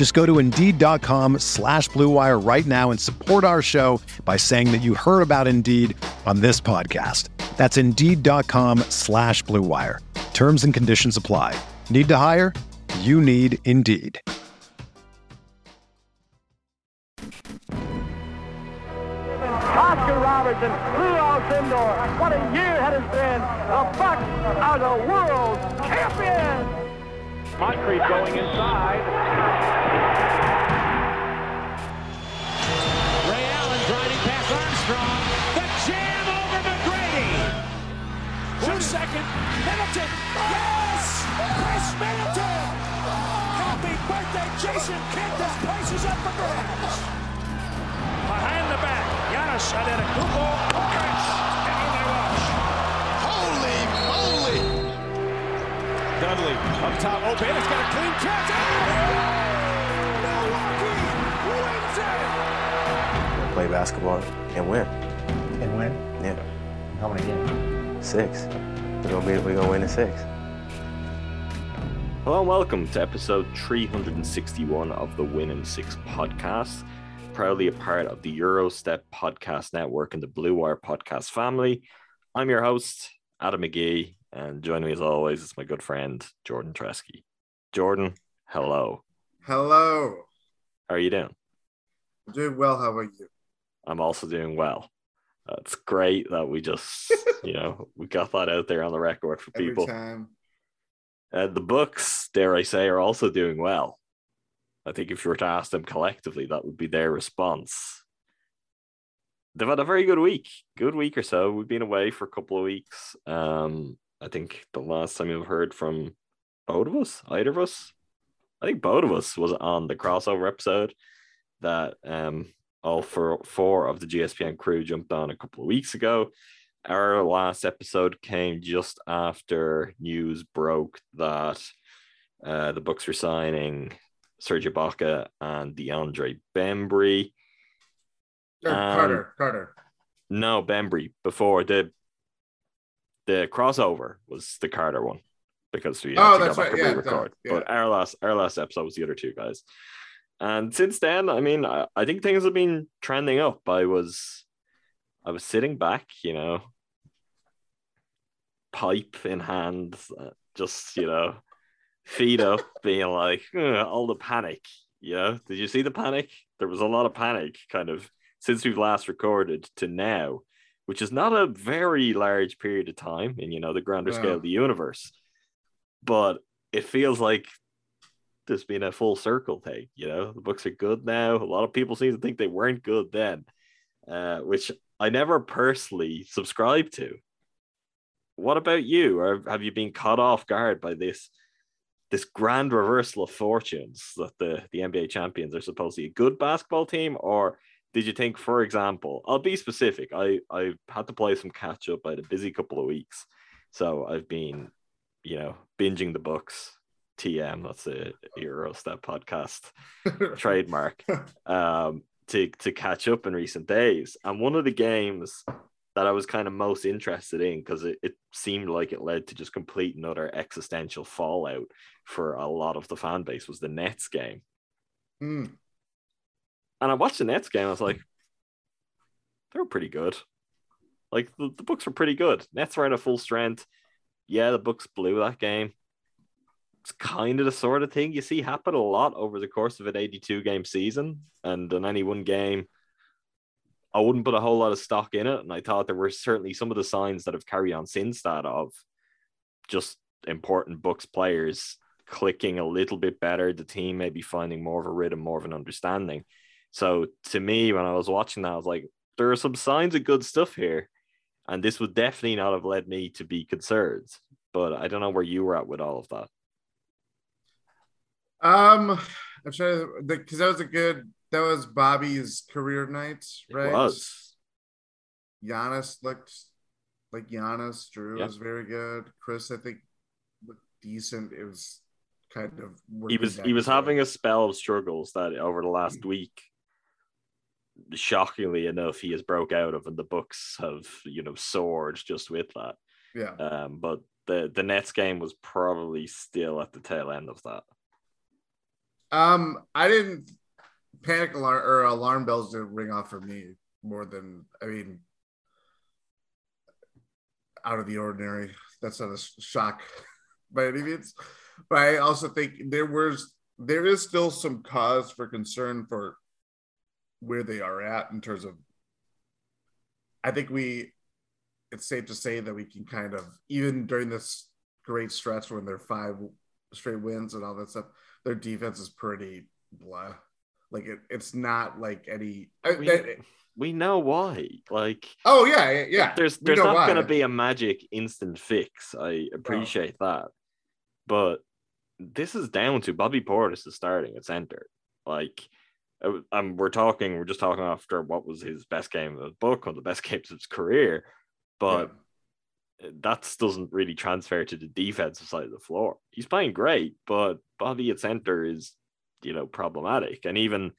Just go to Indeed.com slash BlueWire right now and support our show by saying that you heard about Indeed on this podcast. That's Indeed.com slash BlueWire. Terms and conditions apply. Need to hire? You need Indeed. Oscar Robertson, Lou Alcindor. What a year it has been. The Bucks are the world champions. Moncrief going inside. Second. Middleton. Yes! Khris Middleton! Happy birthday, Jason Kidd. This place is up for grabs. Behind the back. Giannis Antetokounmpo. Khris. And on they rush. Holy moly! Dudley up top open. It's got a clean catch. Oh! Milwaukee wins it. play basketball and win. And win? Yeah, How many games? six. We're gonna be we're gonna win in six. Hello and welcome to episode 361 of the Win in Six podcast. Proudly a part of the Eurostep podcast network and the Blue Wire podcast family. I'm your host, Adam McGee, and joining me as always is my good friend, Jordan Treske. Jordan, hello. Hello. How are you doing? I'm doing well. How are you? I'm also doing well. It's great that we just, you know, we got that out there on the record for Every people. time. Uh, the Bucks, dare I say, are also doing well. I think if you were to ask them collectively, that would be their response. They've had a very good week, good week or so. We've been away for a couple of weeks. Um, I think the last time you've heard from both of us, either of us, I think both of us was on the crossover episode that um all four four of the GSPN crew jumped on a couple of weeks ago. Our last episode came just after news broke that uh, the Bucks were signing Serge Ibaka and DeAndre Bembry. Um, Carter. Carter. No, Bembry before the the crossover was the Carter one because we Oh, had to go back right, and yeah, re-record. yeah. But our last our last episode was the other two guys. And since then, I mean, I, I think things have been trending up. I was I was sitting back, you know, pipe in hand, uh, just you know, feet up, being like all the panic. You know, did you see the panic? There was a lot of panic, kind of since we've last recorded to now, which is not a very large period of time in you know the grander scale of the universe, but it feels like there's been a full circle thing. You know, the Bucks are good now. A lot of people seem to think they weren't good then, uh, which I never personally subscribed to. What about you? Or have you been caught off guard by this this grand reversal of fortunes that the, the NBA champions are supposedly a good basketball team? Or did you think, for example, I'll be specific. I, I had to play some catch up. I had a busy couple of weeks. So I've been, you know, binging the Bucks. TM, that's a Eurostep podcast trademark. Um, to to catch up in recent days. And one of the games that I was kind of most interested in because it, it seemed like it led to just complete and utter existential fallout for a lot of the fan base was the Nets game. Hmm. And I watched the Nets game, I was like, they were pretty good. Like the, the Bucks were pretty good. Nets were at full strength. Yeah, the Bucks blew that game. Kind of the sort of thing you see happen a lot over the course of an 82 game season. And in any one game, I wouldn't put a whole lot of stock in it. And I thought there were certainly some of the signs that have carried on since that of just important Bucks players clicking a little bit better, the team maybe finding more of a rhythm, more of an understanding. So to me, when I was watching that, I was like, there are some signs of good stuff here. And this would definitely not have led me to be concerned. But I don't know where you were at with all of that. Um, I'm trying to because that was a good that was Bobby's career night, right? It was. Giannis looked like Giannis. Jrue Yeah. was very good. Khris, I think, looked decent. It was kind of He was he was forth. having a spell of struggles that over the last week. Shockingly enough, he has broke out of, and the Bucks have you know soared just with that. yeah. Um, but the the Nets game was probably still at the tail end of that. Um, I didn't panic alarm or alarm bells didn't ring off for me more than I mean, out of the ordinary. That's not a shock by any means, but I also think there was there is still some cause for concern for where they are at in terms of. I think we, it's safe to say that we can kind of even during this great stretch when they're five straight wins and all that stuff their defense is pretty blah. Like it, it's not like any. We, that- we know why. Like oh yeah, yeah, yeah. there's there's not going to be a magic instant fix. I appreciate that, but this is down to Bobby Portis is starting at center. Like, uh, um, we're talking, we're just talking after what was his best game of the book, or the best games of his career, but that doesn't really transfer to the defensive side of the floor. He's playing great, but Bobby at center is, you know, problematic. And even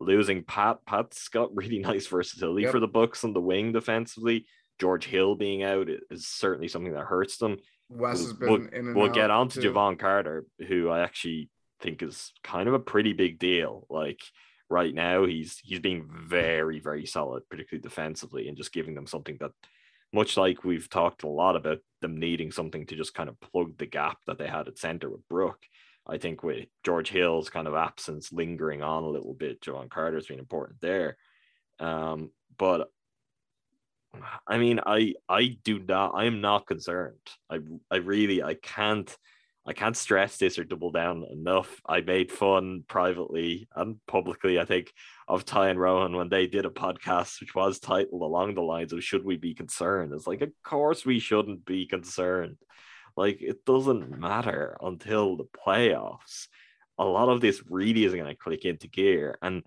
losing Pat, Pat's got really nice versatility Yep. for the Bucks on the wing defensively. George Hill being out is certainly something that hurts them. Wes has been we'll, in and we'll get on to too. Jevon Carter, who I actually think is kind of a pretty big deal. Like right now, he's he's being very, very solid, particularly defensively, and just giving them something that much like we've talked a lot about them needing something to just kind of plug the gap that they had at center with Brook. I think with George Hill's kind of absence lingering on a little bit, Jevon Carter's been important there. Um, but I mean, I I do not I am not concerned. I I really I can't I can't stress this or double down enough. I made fun privately and publicly, I think, of Ty and Rohan when they did a podcast which was titled along the lines of should we be concerned? It's like, of course we shouldn't be concerned. Like it doesn't matter until the playoffs. A lot of this really isn't going to click into gear. And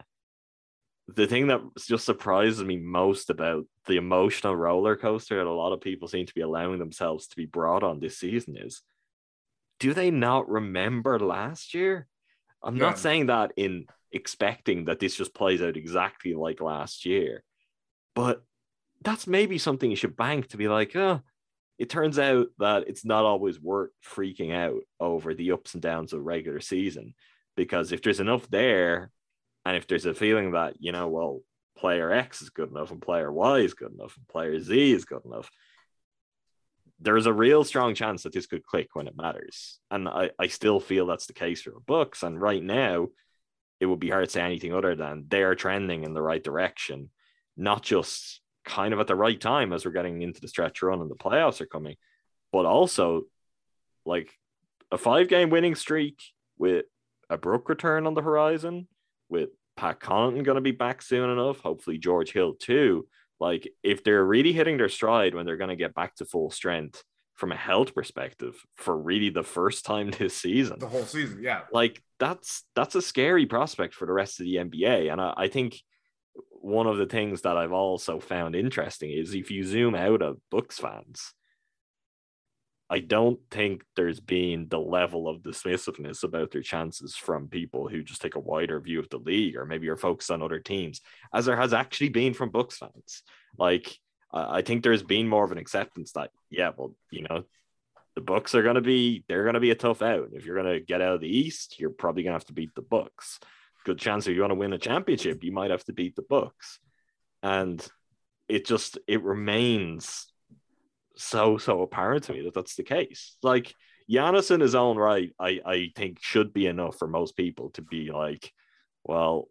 the thing that just surprises me most about the emotional roller coaster that a lot of people seem to be allowing themselves to be brought on this season is do they not remember last year? I'm Yeah. not saying that in expecting that this just plays out exactly like last year, but that's maybe something you should bank to be like, oh, it turns out that it's not always worth freaking out over the ups and downs of regular season because if there's enough there and if there's a feeling that, you know, well, player X is good enough and player Y is good enough and player Z is good enough, there's a real strong chance that this could click when it matters. And I, I still feel that's the case for Bucks. And right now, it would be hard to say anything other than they're trending in the right direction, not just kind of at the right time as we're getting into the stretch run and the playoffs are coming, but also like a five game winning streak with a Brook return on the horizon, with Pat Connaughton going to be back soon enough, hopefully George Hill too. Like if they're really hitting their stride when they're going to get back to full strength from a health perspective for really the first time this season, the whole season. Yeah, like that's that's a scary prospect for the rest of the NBA. And I, I think one of the things that I've also found interesting is if you zoom out of Bucks fans, I don't think there's been the level of dismissiveness about their chances from people who just take a wider view of the league or maybe are focused on other teams, as there has actually been from Bucks fans. Like I think there's been more of an acceptance that yeah, well, you know, the Bucks are going to be they're going to be a tough out. If you're going to get out of the East, you're probably going to have to beat the Bucks. Good chance if you want to win a championship, you might have to beat the Bucks. And it just it remains so so apparent to me that that's the case. Like Giannis in his own right, I I think should be enough for most people to be like, well,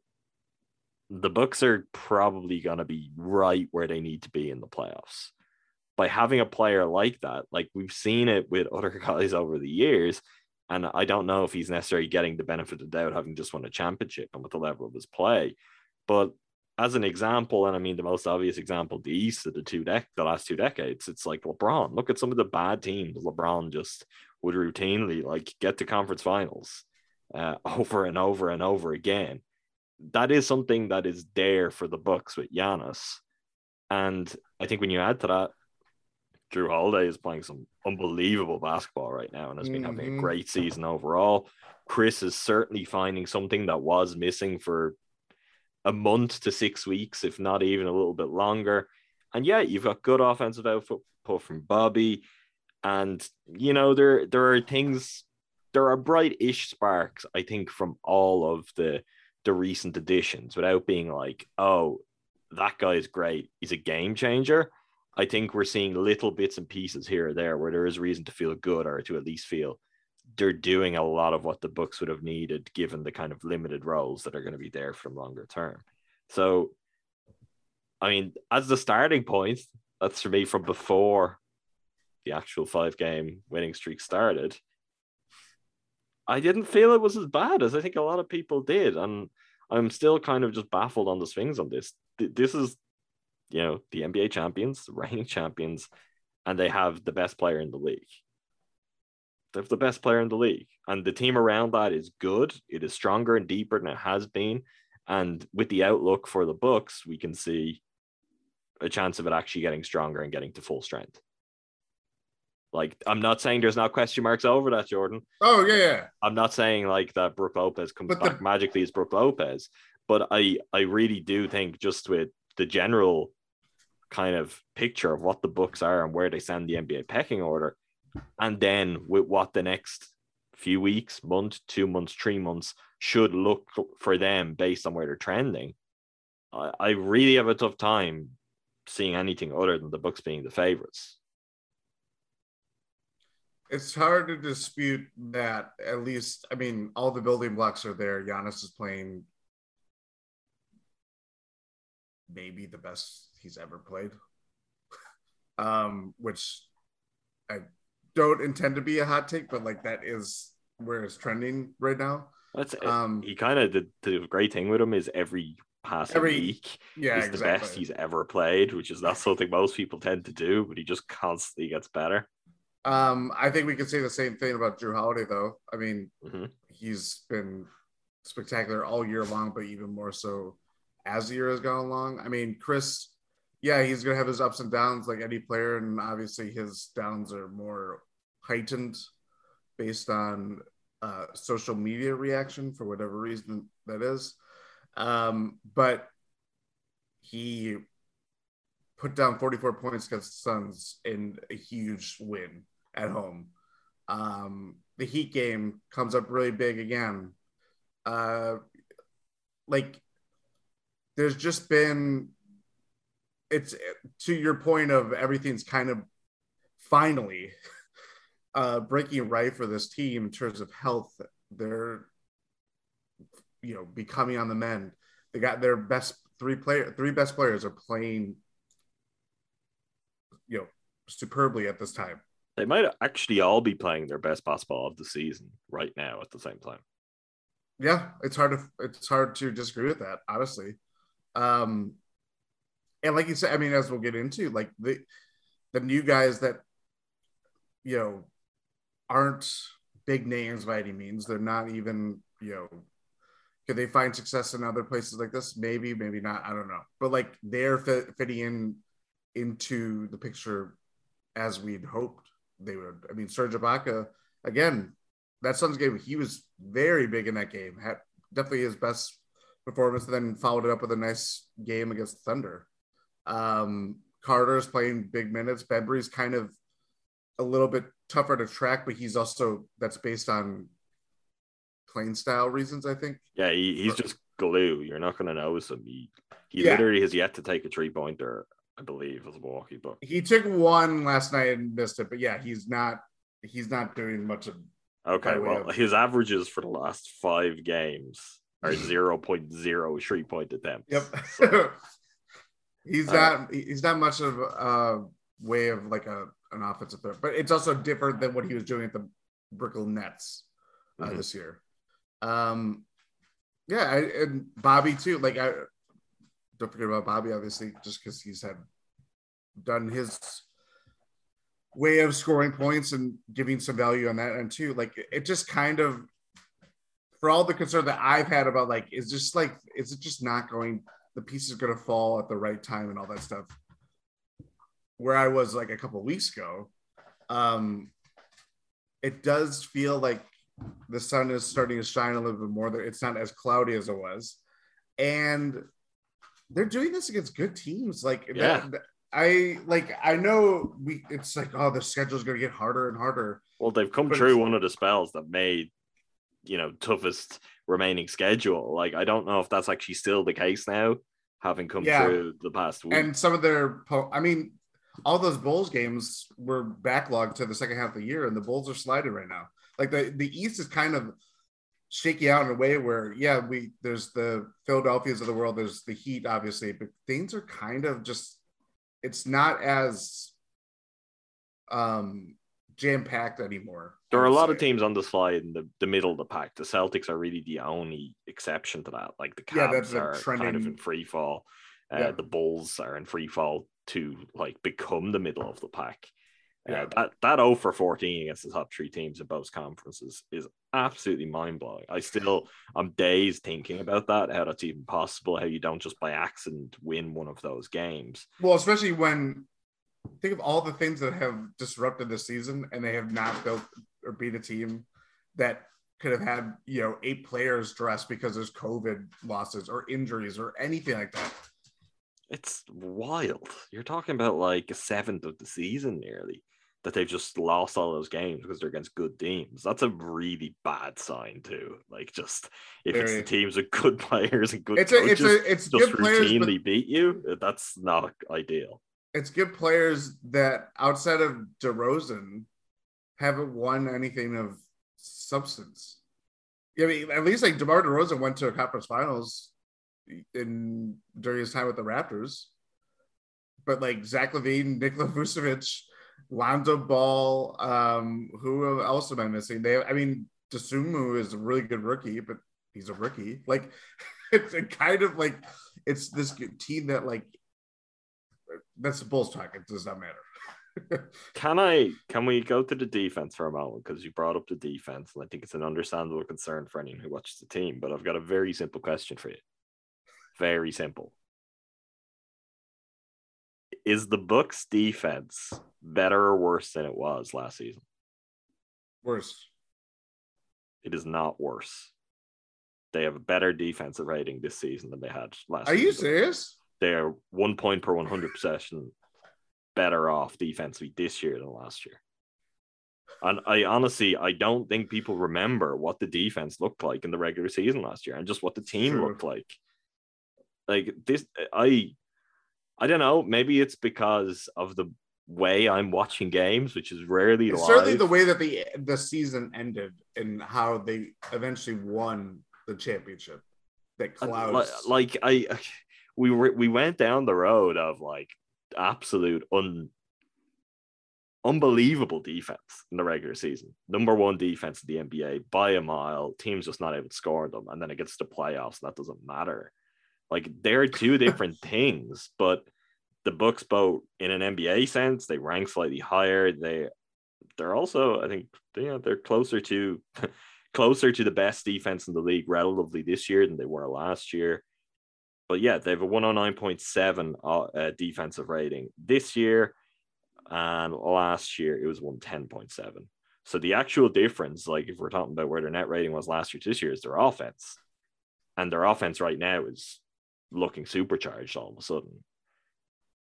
the Bucks are probably going to be right where they need to be in the playoffs. By having a player like that, like we've seen it with other guys over the years, and I don't know if he's necessarily getting the benefit of the doubt having just won a championship and with the level of his play. But as an example, and I mean the most obvious example, the East of the two dec- the last two decades, it's like LeBron. Look at some of the bad teams. LeBron just would routinely like get to conference finals uh, over and over and over again. That is something that is there for the Bucks with Giannis, and I think when you add to that, Jrue Holiday is playing some unbelievable basketball right now and has been having a Mhm. great season overall. Khris is certainly finding something that was missing for a month to six weeks, if not even a little bit longer. And yeah, you've got good offensive output from Bobby. And you know, there there are things, there are bright-ish sparks, I think, from all of the the recent additions without being like, oh, that guy is great. He's a game changer. I think we're seeing little bits and pieces here or there where there is reason to feel good or to at least feel they're doing a lot of what the Bucks would have needed given the kind of limited roles that are going to be there for longer term. So, I mean, as the starting point, that's for me from before the actual five game winning streak started. I didn't feel it was as bad as I think a lot of people did. And I'm still kind of just baffled on the swings on this. This is, you know, the NBA champions, the reigning champions, and they have the best player in the league. They have the best player in the league. And the team around that is good. It is stronger and deeper than it has been. And with the outlook for the Bucks, we can see a chance of it actually getting stronger and getting to full strength. Like, I'm not saying there's not question marks over that, Jordan. Oh yeah, yeah. I'm not saying like that Brook Lopez comes But back the- magically as Brook Lopez, but I I really do think just with the general kind of picture of what the Bucks are and where they stand in the NBA pecking order, and then with what the next few weeks, month, two months, three months should look for them based on where they're trending. I, I really have a tough time seeing anything other than the Bucks being the favorites. It's hard to dispute that. At least, I mean, all the building blocks are there. Giannis is playing maybe the best he's ever played, um, which I don't intend to be a hot take, but like that is where it's trending right now. That's Um, he kind of did the great thing with him is every passing Every- week Yeah, is the best he's ever played, which is not something most people tend to do, but he just constantly gets better. Um, I think we could say the same thing about Jrue Holiday, though. I mean, Mhm. he's been spectacular all year long, but even more so as the year has gone along. I mean, Khris, yeah, he's gonna have his ups and downs like any player, and obviously his downs are more heightened based on uh, social media reaction for whatever reason that is. Um, but he put down 44 points against the Suns in a huge win at home. Um, the Heat game comes up really big again. Uh, like, there's just been, it's to your point of everything's kind of finally uh, breaking right for this team in terms of health. They're, you know, becoming on the mend. They got their best three player, three best players are playing you know superbly at this time. They might actually all be playing their best basketball of the season right now at the same time. Yeah, it's hard to it's hard to disagree with that, honestly. Um and like you said, I mean, as we'll get into, like the the new guys that you know aren't big names by any means. They're not even, you know, could they find success in other places like this? Maybe, maybe not. I don't know. But like they're fit, fitting in into the picture as we'd hoped they would. I mean, Serge Ibaka, again, that Suns game, he was very big in that game. Had definitely his best performance, and then followed it up with a nice game against Thunder. Um, Carter's playing big minutes. Bembry's kind of a little bit tougher to track, but he's also that's based on playing style reasons, I think. Yeah, he, he's just glue. You're not going to notice him. He, he Yeah. literally has yet to take a three pointer, I believe, as a Milwaukee Buck. He took one last night and missed it, but yeah, he's not he's not doing much of Okay, well, of- his averages for the last five games or 0.03 point attempt. Yep. So, he's Uh, not he's not much of a way of like a an offensive threat, but it's also different than what he was doing at the Brooklyn Nets uh, Mhm. this year. Um, yeah, I, and Bobby too. Like I don't forget about Bobby, obviously, just because he's had done his way of scoring points and giving some value on that end too. Like it just kind of for all the concern that I've had about like is just like is it just not going the piece is going to fall at the right time and all that stuff. Where I was like a couple weeks ago, um, it does feel like the sun is starting to shine a little bit more. That it's not as cloudy as it was, and they're doing this against good teams. Like Yeah. that, I like I know we. It's like oh the schedule's going to get harder and harder. well, they've come But through one of the spells that made, you know, toughest remaining schedule. Like, I don't know if that's actually still the case now, having come Yeah. through the past week. And some of their, po- I mean, all those Bulls games were backlogged to the second half of the year, and the Bulls are sliding right now. Like the the East is kind of shaky out in a way where, yeah, we there's the Philadelphia's of the world, there's the Heat, obviously, but things are kind of just, it's not as um jam packed anymore. there are a lot of teams on the slide in the, the middle of the pack. The Celtics are really the only exception to that. Like the Yeah, Cavs a are kind of in free fall. Uh, Yeah. The Bulls are in free fall to like become the middle of the pack. Yeah. Uh, that that 0 for 14 against the top three teams in both conferences is absolutely mind blowing. I still I'm dazed thinking about that, how that's even possible, how you don't just by accident win one of those games. Well, especially when think of all the things that have disrupted the season and they have not built or beat a team that could have had, you know, eight players dressed because there's COVID losses or injuries or anything like that. It's wild. You're talking about like a seventh of the season nearly that they've just lost all those games because they're against good teams. That's a really bad sign too. Like just if it's the teams with good players and good It's a, coaches it's a, it's just good players, routinely but beat you, that's not ideal. It's good players that outside of DeRozan haven't won anything of substance. I mean, at least like DeMar DeRozan went to a conference finals in during his time with the Raptors. But like Zach LaVine, Nikola Vucevic, Lonzo Ball, um, who else am I missing? They, I mean, Dosunmu is a really good rookie, but he's a rookie. Like, it's a kind of like it's this team that like that's the Bulls talk. It does not matter. Can I can we go to the defense for a moment? Because you brought up the defense, and I think it's an understandable concern for anyone who watches the team. But I've got a very simple question for you. Very simple. Is the Bucks defense better or worse than it was last season? Worse. It is not worse. They have a better defensive rating this season than they had last Are you serious? They're one point per 100 possession better off defensively this year than last year. And I honestly, I don't think people remember what the defense looked like in the regular season last year and just what the team True. looked like. Like this, I, I don't know. Maybe it's because of the way I'm watching games, which is rarely It's live. certainly the way that the the season ended and how they eventually won the championship. That clouds. like, like I, we were we went down the road of like absolute un unbelievable defense in the regular season. Number one defense in the NBA by a mile. Teams just not able to score them, and then it gets to playoffs. That doesn't matter. Like they're two different things, but the Bucks both in an NBA sense they rank slightly higher. They they're also I think you know they're closer to closer to the best defense in the league relatively this year than they were last year. But yeah, they have a 109.7 uh, uh, defensive rating this year, and last year it was 110.7. So the actual difference, like if we're talking about where their net rating was last year to this year, is their offense. And their offense right now is looking supercharged all of a sudden.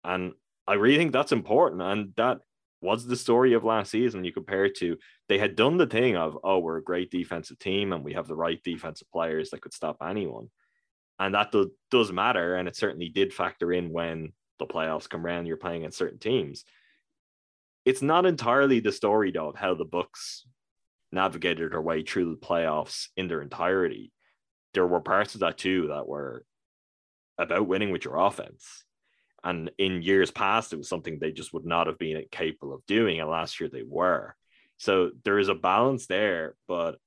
And I really think that's important. And that was the story of last season. You compare it to they had done the thing of, oh, we're a great defensive team and we have the right defensive players that could stop anyone. And that do, does matter. And it certainly did factor in when the playoffs come around, you're playing against certain teams. It's not entirely the story, though, of how the Bucks navigated their way through the playoffs in their entirety. there were parts of that too that were about winning with your offense. And in years past, it was something they just would not have been capable of doing. And last year they were. So there is a balance there. But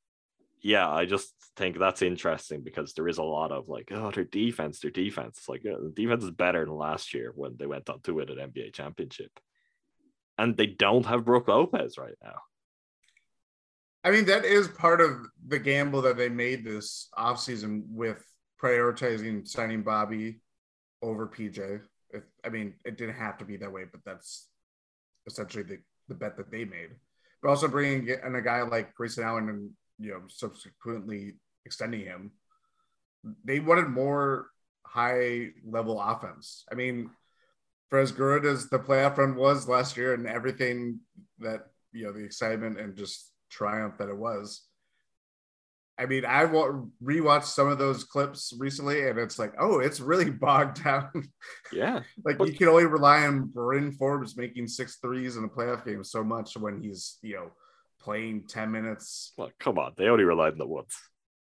yeah, I just think that's interesting because there is a lot of like, oh, their defense, their defense. Like uh, the defense is better than last year when they went on to win an NBA championship. And they don't have Brook Lopez right now. I mean, that is part of the gamble that they made this offseason with prioritizing signing Bobby over PJ. If, I mean, it didn't have to be that way, but that's essentially the, the bet that they made. But also bringing in a guy like Grayson Allen and, you know, subsequently extending him, they wanted more high level offense. I mean, for as good as the playoff run was last year and everything that, you know, the excitement and just triumph that it was, I mean, I rewatched some of those clips recently, and it's like, oh, it's really bogged down. Yeah, like but, you can only rely on Bryn Forbes making six threes in a playoff game so much when he's you know playing ten minutes. Well, come on, they only relied on the once.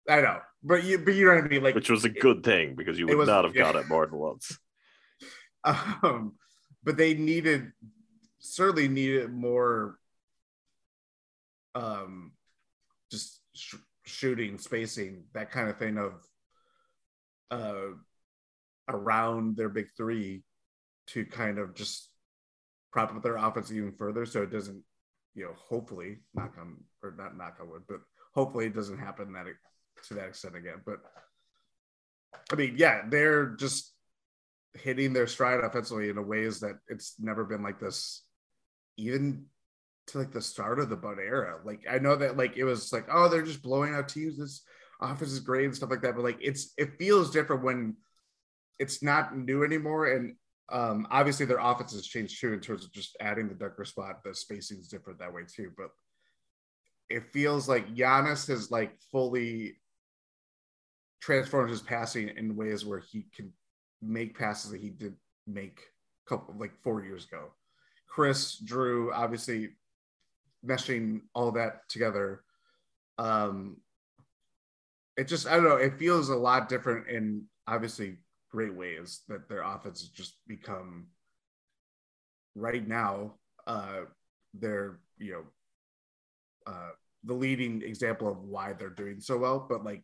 I know, but you but you know what I mean, like which was a good thing because you would not have yeah. got it more than once. Um, but they needed certainly needed more. Um, just shooting, spacing, that kind of thing of uh, around their big three to kind of just prop up their offense even further so it doesn't, you know, hopefully knock on or not knock on wood, but hopefully it doesn't happen that to that extent again. But I mean, yeah, they're just hitting their stride offensively in a ways that it's never been like this, even to like the start of the Bud era. Like I know that like it was like, oh, they're just blowing out teams. This offense is great and stuff like that. But like it's it feels different when it's not new anymore. And um obviously their offense has changed too in terms of just adding the dunker spot. The spacing is different that way too. But it feels like Giannis has like fully transformed his passing in ways where he can make passes that he did make a couple like four years ago. Khris, Jrue, obviously meshing all that together um it just i don't know it feels a lot different in obviously great ways that their offense has just become right now uh they're you know uh the leading example of why they're doing so well but like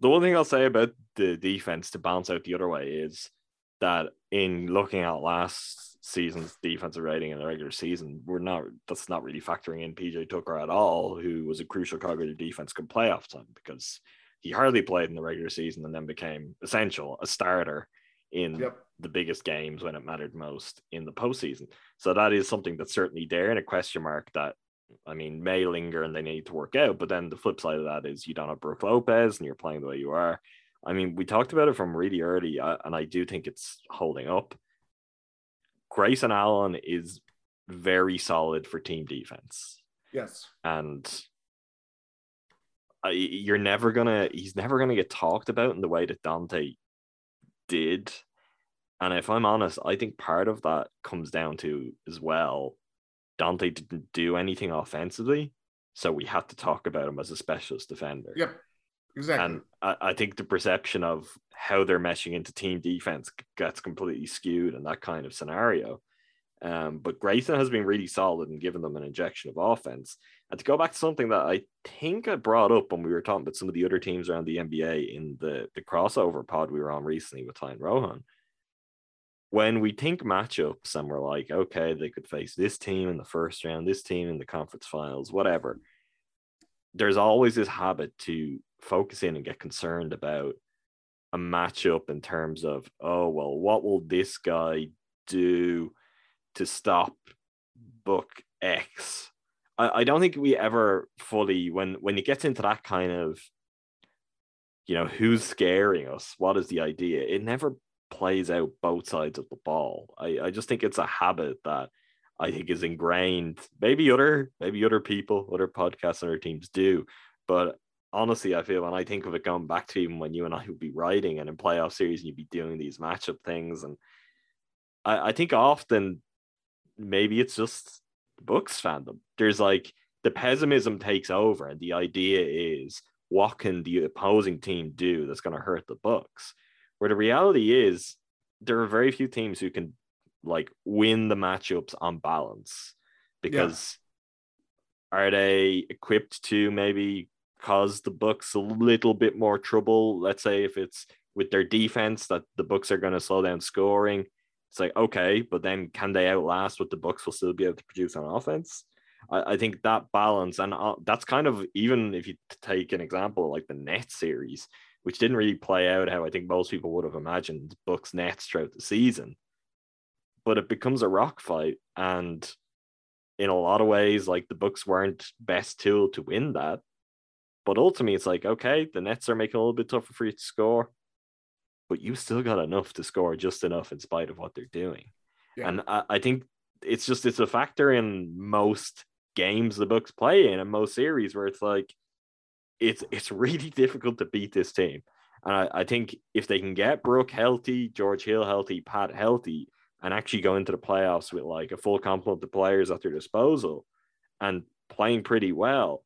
The one thing I'll say about the defense to bounce out the other way is that in looking at last season's defensive rating in the regular season, we're not that's not really factoring in PJ Tucker at all, who was a crucial cog of the defense come playoff time because he hardly played in the regular season and then became essential, a starter in yep. the biggest games when it mattered most in the postseason. So that is something that's certainly there and a question mark that I mean may linger and they need to work out. But then the flip side of that is you don't have Brook Lopez and you're playing the way you are. I mean, we talked about it from really early, uh, and I do think it's holding up. Grayson Allen is very solid for team defense. Yes. And I, you're never gonna he's never gonna get talked about in the way that Donte did. And if I'm honest, I think part of that comes down to as well, Donte didn't do anything offensively, so we had to talk about him as a specialist defender. Yep. Exactly. And I, I think the perception of how they're meshing into team defense gets completely skewed in that kind of scenario. Um, but Grayson has been really solid and given them an injection of offense. And to go back to something that I think I brought up when we were talking about some of the other teams around the NBA in the, the crossover pod we were on recently with Ty and Rohan. When we think matchups and we're like, okay, they could face this team in the first round, this team in the conference finals, whatever. There's always this habit to focus in and get concerned about a matchup in terms of, oh, well, what will this guy do to stop book X? I, I don't think we ever fully, when when it gets into that kind of, you know, who's scaring us? What is the idea? It never plays out both sides of the ball. I, I just think it's a habit that I think is ingrained. Maybe other, maybe other people, other podcasts other teams do, but honestly, I feel when I think of it going back to even when you and I would be writing and in playoff series and you'd be doing these matchup things. And I, I think often maybe it's just Bucks fandom. There's like the pessimism takes over, and the idea is what can the opposing team do that's going to hurt the Bucks? Where the reality is there are very few teams who can like win the matchups on balance because yeah. are they equipped to maybe cause the Bucks a little bit more trouble. Let's say if it's with their defense that the Bucks are going to slow down scoring. It's like okay, but then can they outlast what the Bucks will still be able to produce on offense? I, I think that balance and uh, that's kind of even if you take an example like the net series, which didn't really play out how I think most people would have imagined Bucks Nets throughout the season, but it becomes a rock fight and in a lot of ways like the Bucks weren't best tool to win that but ultimately, it's like, okay, the Nets are making a little bit tougher for you to score, but you still got enough to score just enough in spite of what they're doing. Yeah. And I, I think it's just it's a factor in most games the Bucks play in and most series where it's like it's it's really difficult to beat this team. And I, I think if they can get Brook healthy, George Hill healthy, Pat healthy, and actually go into the playoffs with like a full complement of players at their disposal and playing pretty well,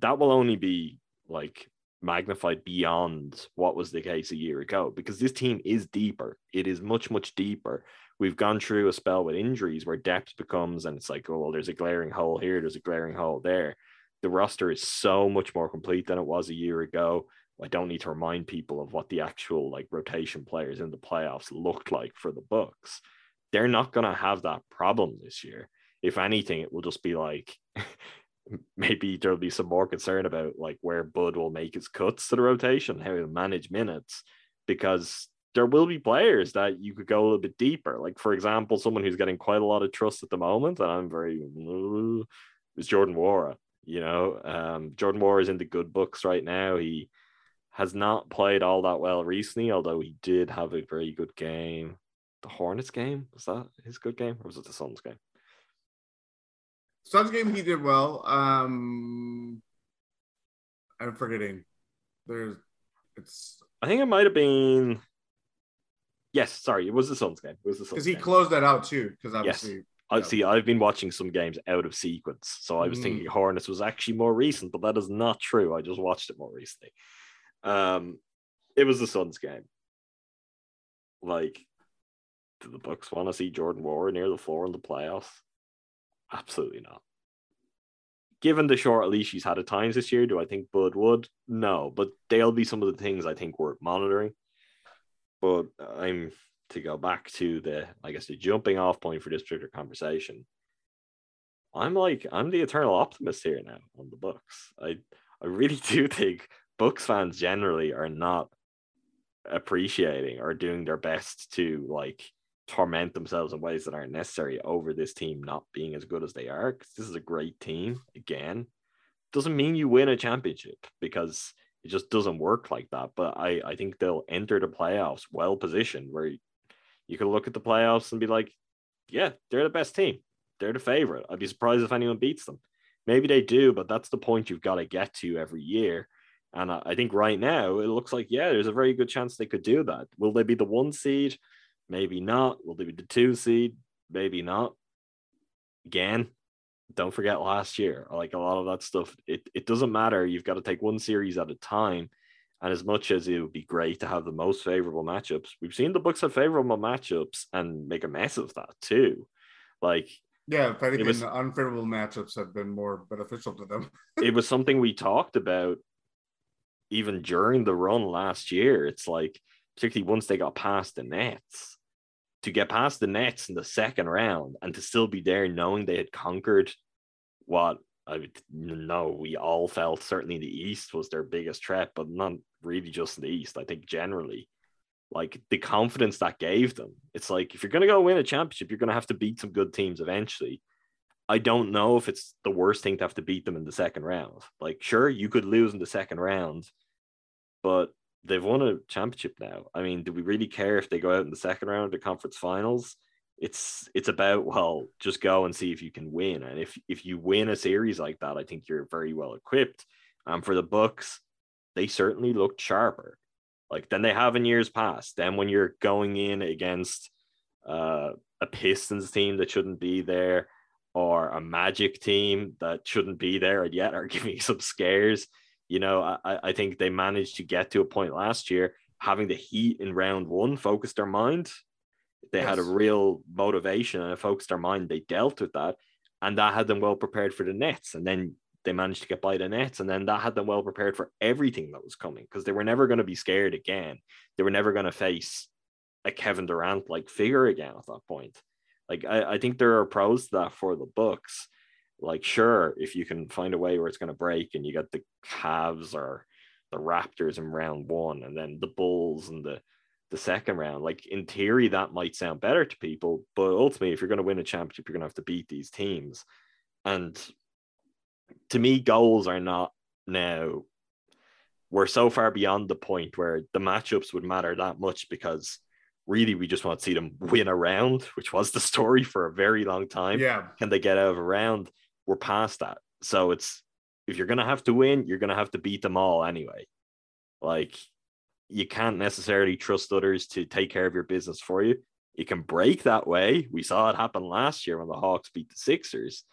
that will only be like magnified beyond what was the case a year ago because this team is deeper. It is much, much deeper. We've gone through a spell with injuries where depth becomes, and it's like, oh, well, there's a glaring hole here, there's a glaring hole there. The roster is so much more complete than it was a year ago. I don't need to remind people of what the actual like rotation players in the playoffs looked like for the Bucks. They're not going to have that problem this year. If anything, it will just be like maybe there'll be some more concern about like where Bud will make his cuts to the rotation, how he'll manage minutes, because there will be players that you could go a little bit deeper. Like for example, someone who's getting quite a lot of trust at the moment, and I'm very is Jordan Nwora. You know, um, Jordan Nwora is in the good books right now. He has not played all that well recently, although he did have a very good game. The Hornets game was that his good game, or was it the Suns game? Suns game he did well. Um I'm forgetting. There's it's I think it might have been Yes, sorry, it was the Suns game. It was the Suns Because he closed that out too. Because obviously yes. I see. I've been watching some games out of sequence, so I was mm. thinking Hornets was actually more recent, but that is not true. I just watched it more recently. Um, it was the Suns game. Like, do the Bucks want to see Jordan Nwora near the floor in the playoffs? Absolutely not. Given the short leash he's had at times this year, do I think Bud would? No, but they'll be some of the things I think worth monitoring. But I'm to go back to the, I guess, the jumping off point for this particular conversation. I'm like, I'm the eternal optimist here now on the Bucks. I, I really do think Bucks fans generally are not appreciating or doing their best to like torment themselves in ways that aren't necessary over this team not being as good as they are. Because this is a great team. Again, doesn't mean you win a championship because It just doesn't work like that. But I, I think they'll enter the playoffs well positioned where you can look at the playoffs and be like, yeah, they're the best team. They're the favorite. I'd be surprised if anyone beats them. Maybe they do, but that's the point you've got to get to every year. And I think right now it looks like, yeah, there's a very good chance they could do that. Will they be the one seed? Maybe not. Will they be the two seed? Maybe not. Again, don't forget last year. Like a lot of that stuff, it, it doesn't matter. You've got to take one series at a time. And as much as it would be great to have the most favorable matchups, we've seen the Bucks have favorable matchups and make a mess of that too. Like, yeah, if anything, was, the unfavorable matchups have been more beneficial to them. it was something we talked about even during the run last year. It's like, particularly once they got past the Nets, to get past the Nets in the second round and to still be there knowing they had conquered what I know we all felt certainly the East was their biggest threat, but not really just in the East. I think generally, like the confidence that gave them, it's like if you're going to go win a championship, you're going to have to beat some good teams eventually. I don't know if it's the worst thing to have to beat them in the second round. Like, sure, you could lose in the second round, but they've won a championship now. I mean, do we really care if they go out in the second round of the conference finals? It's it's about well, just go and see if you can win. And if if you win a series like that, I think you're very well equipped. And um, for the Bucks, they certainly looked sharper, like than they have in years past. Then when you're going in against uh, a Pistons team that shouldn't be there, or a Magic team that shouldn't be there and yet are giving some scares you know, I, I think they managed to get to a point last year having the heat in round one focused their mind. They yes. had a real motivation and it focused their mind. They dealt with that, and that had them well prepared for the Nets. And then they managed to get by the Nets, and then that had them well prepared for everything that was coming because they were never going to be scared again. They were never going to face a Kevin Durant like figure again at that point. Like I, I think there are pros to that for the Bucks. like sure if you can find a way where it's going to break and you got the Cavs or the Raptors in round one and then the Bulls and the the second round like in theory that might sound better to people but ultimately if you're going to win a championship you're going to have to beat these teams and to me goals are not now we're so far beyond the point where the matchups would matter that much because really we just want to see them win a round, which was the story for a very long time. Yeah. Can they get out of a round? we're past that. So it's if you're gonna have to win, you're gonna have to beat them all anyway. Like you can't necessarily trust others to take care of your business for you. You can break that way. We saw it happen last year when the Hawks beat the Sixers.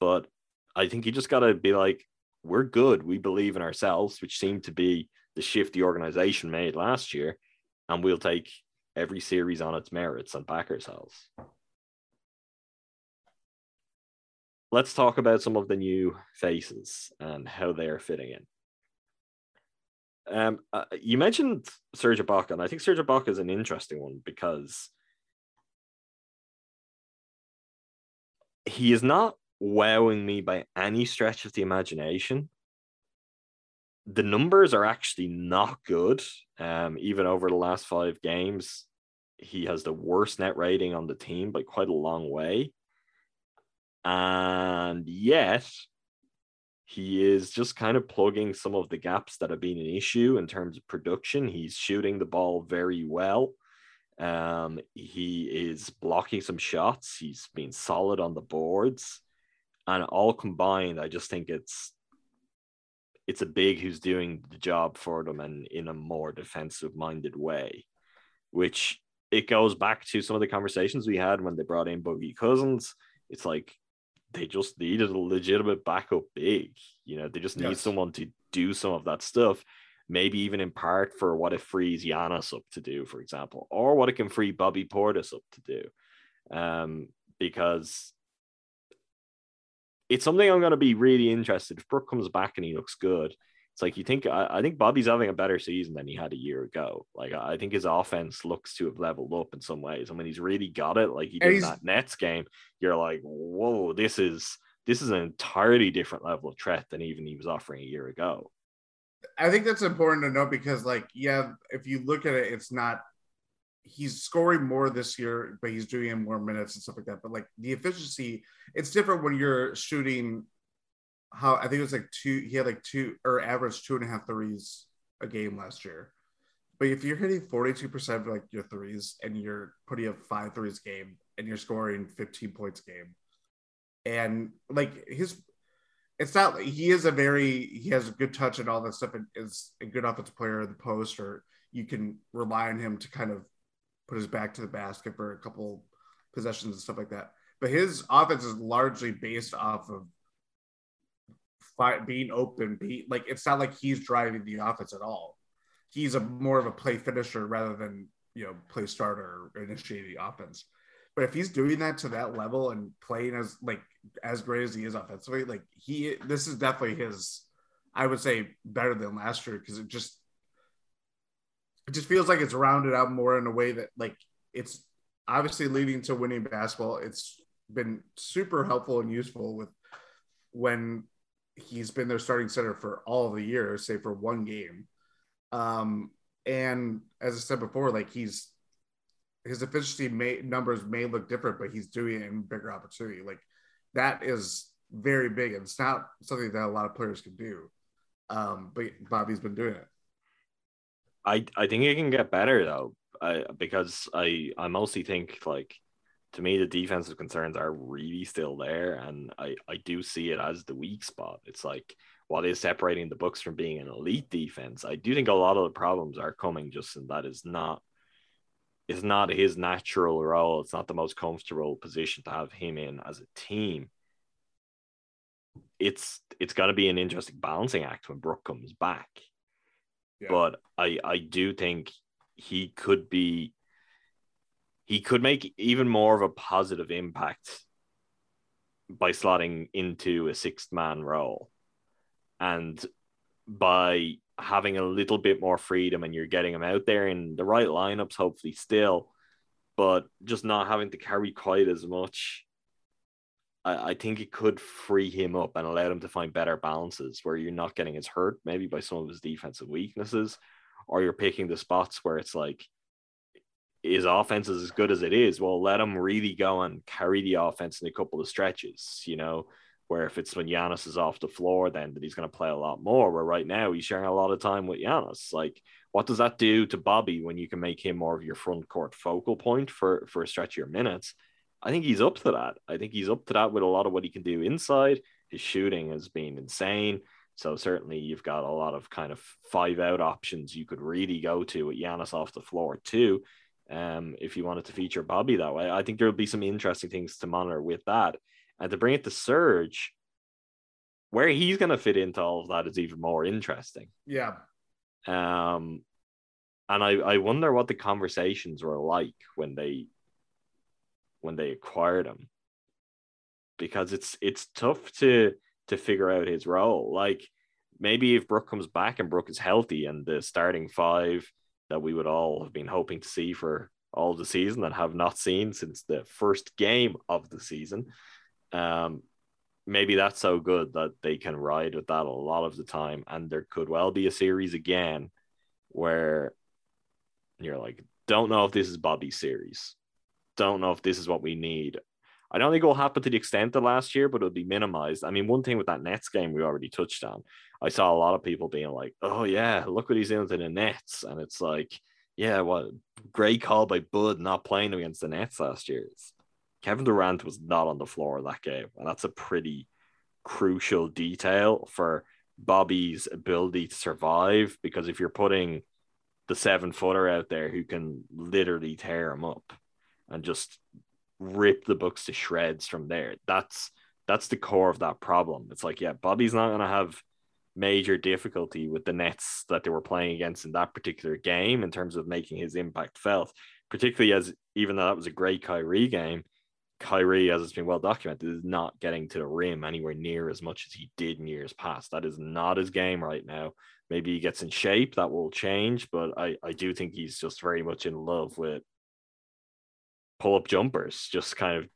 But I think you just gotta be like, we're good. We believe in ourselves, which seemed to be the shift the organization made last year. And we'll take every series on its merits and back ourselves. let's talk about some of the new faces and how they are fitting in. Um, uh, you mentioned Serge Ibaka, and I think Serge Ibaka is an interesting one because he is not wowing me by any stretch of the imagination. The numbers are actually not good. Um, even over the last five games, he has the worst net rating on the team by quite a long way. And yet, he is just kind of plugging some of the gaps that have been an issue in terms of production. He's shooting the ball very well. Um, he is blocking some shots. He's been solid on the boards, and all combined, I just think it's it's a big who's doing the job for them and in a more defensive minded way, which it goes back to some of the conversations we had when they brought in Boogie Cousins. It's like they just needed a legitimate backup big. You know, they just need yes. someone to do some of that stuff. Maybe even in part for what it frees Giannis up to do, for example, or what it can free Bobby Portis up to do. Um, because it's something I'm going to be really interested. If Brook comes back and he looks good, it's like you think I, I, think Bobby's having a better season than he had a year ago. Like I think his offense looks to have leveled up in some ways. I mean, he's really got it. Like he did that Nets game. You're like, whoa, this is this is an entirely different level of threat than even he was offering a year ago. I think that's important to know because, like, yeah, if you look at it, it's not he's scoring more this year, but he's doing more minutes and stuff like that. But like the efficiency, it's different when you're shooting how I think it was like two. He had like two or average two and a half threes a game last year. But if you're hitting 42% of like your threes and you're putting up five threes game and you're scoring 15 points a game, and like his, it's not he is a very he has a good touch and all that stuff and is a good offensive player in the post, or you can rely on him to kind of put his back to the basket for a couple possessions and stuff like that. But his offense is largely based off of being open, be like it's not like he's driving the offense at all he's a more of a play finisher rather than you know play starter or initiate the offense. But if he's doing that to that level and playing as like as great as he is offensively, like he this is definitely his I would say better than last year because it just it just feels like it's rounded out more in a way that like it's obviously leading to winning basketball. It's been super helpful and useful with when he's been their starting center for all of the year, say for one game. Um, and as I said before, like he's his efficiency may numbers may look different, but he's doing it in bigger opportunity. Like that is very big, and it's not something that a lot of players can do. Um, but Bobby's been doing it. I I think it can get better though, I, because I I mostly think like to me the defensive concerns are really still there, and I I do see it as the weak spot. It's like what is separating the Bucks from being an elite defense. I do think a lot of the problems are coming just in that is not is not his natural role. It's not the most comfortable position to have him in as a team. It's it's going to be an interesting balancing act when Brook comes back. But I I do think he could be he could make even more of a positive impact by slotting into a sixth man role and by having a little bit more freedom and you're getting him out there in the right lineups, hopefully still, but just not having to carry quite as much. I, I think it could free him up and allow him to find better balances where you're not getting as hurt, maybe by some of his defensive weaknesses, or you're picking the spots where it's like his offense is as good as it is. Well, let him really go and carry the offense in a couple of stretches, you know, where if it's when Giannis is off the floor, then that he's going to play a lot more. Where right now he's sharing a lot of time with Giannis. Like, what does that do to Bobby when you can make him more of your front court focal point for for a stretch of your minutes? I think he's up to that. I think he's up to that with a lot of what he can do inside. His shooting has been insane. So certainly you've got a lot of kind of five out options you could really go to with Giannis off the floor too. Um, if you wanted to feature Bobby that way, I think there will be some interesting things to monitor with that. And to bring it to Serge, where he's going to fit into all of that is even more interesting. Yeah. Um, and I, I wonder what the conversations were like when they when they acquired him, because it's it's tough to to figure out his role. Like maybe if Brook comes back and Brook is healthy and the starting five that we would all have been hoping to see for all the season and have not seen since the first game of the season um, maybe that's so good that they can ride with that a lot of the time. And there could well be a series again where you're like, don't know if this is Bobby's series. Don't know if this is what we need. I don't think it will happen to the extent of last year, but it'll be minimized. I mean, one thing with that Nets game we already touched on, I saw a lot of people being like, oh, yeah, look what he's into the Nets. And it's like, yeah, what great call by Bud not playing against the Nets last year. Kevin Durant was not on the floor that game, and that's a pretty crucial detail for Bobby's ability to survive. Because if you're putting the seven footer out there who can literally tear him up and just rip the Bucks to shreds from there, that's that's the core of that problem. It's like, yeah, Bobby's not gonna have major difficulty with the Nets that they were playing against in that particular game in terms of making his impact felt, particularly as even though that was a great Kyrie game, Kyrie, as it's been well documented, is not getting to the rim anywhere near as much as he did in years past. That is not his game right now. Maybe he gets in shape, that will change, but I, I do think he's just very much in love with pull up jumpers, just kind of,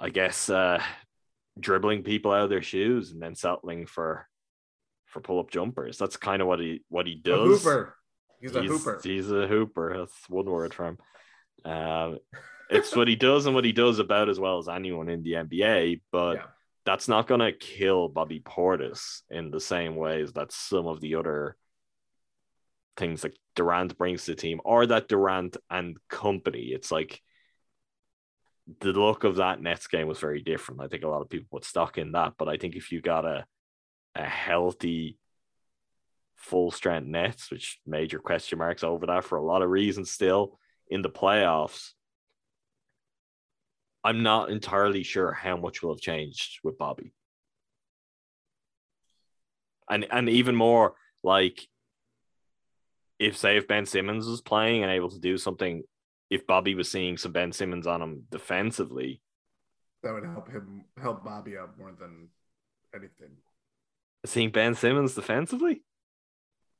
I guess, uh, dribbling people out of their shoes and then settling for for pull up jumpers. That's kind of what he what he does. A hooper. He's, he's a hooper. He's a hooper. That's one word for him. Um, it's what he does and what he does about as well as anyone in the NBA. But yeah. that's not going to kill Bobby Portis in the same ways that some of the other things that Durant brings to the team or that Durant and company. It's like the look of that Nets game was very different. I think a lot of people put stock in that, but I think if you got a a healthy full strength Nets, which major question marks over that for a lot of reasons still in the playoffs, I'm not entirely sure how much will have changed with Bobby. And and even more like if say if Ben Simmons was playing and able to do something, if Bobby was seeing some Ben Simmons on him defensively, that would help him help Bobby out more than anything. Seeing Ben Simmons defensively?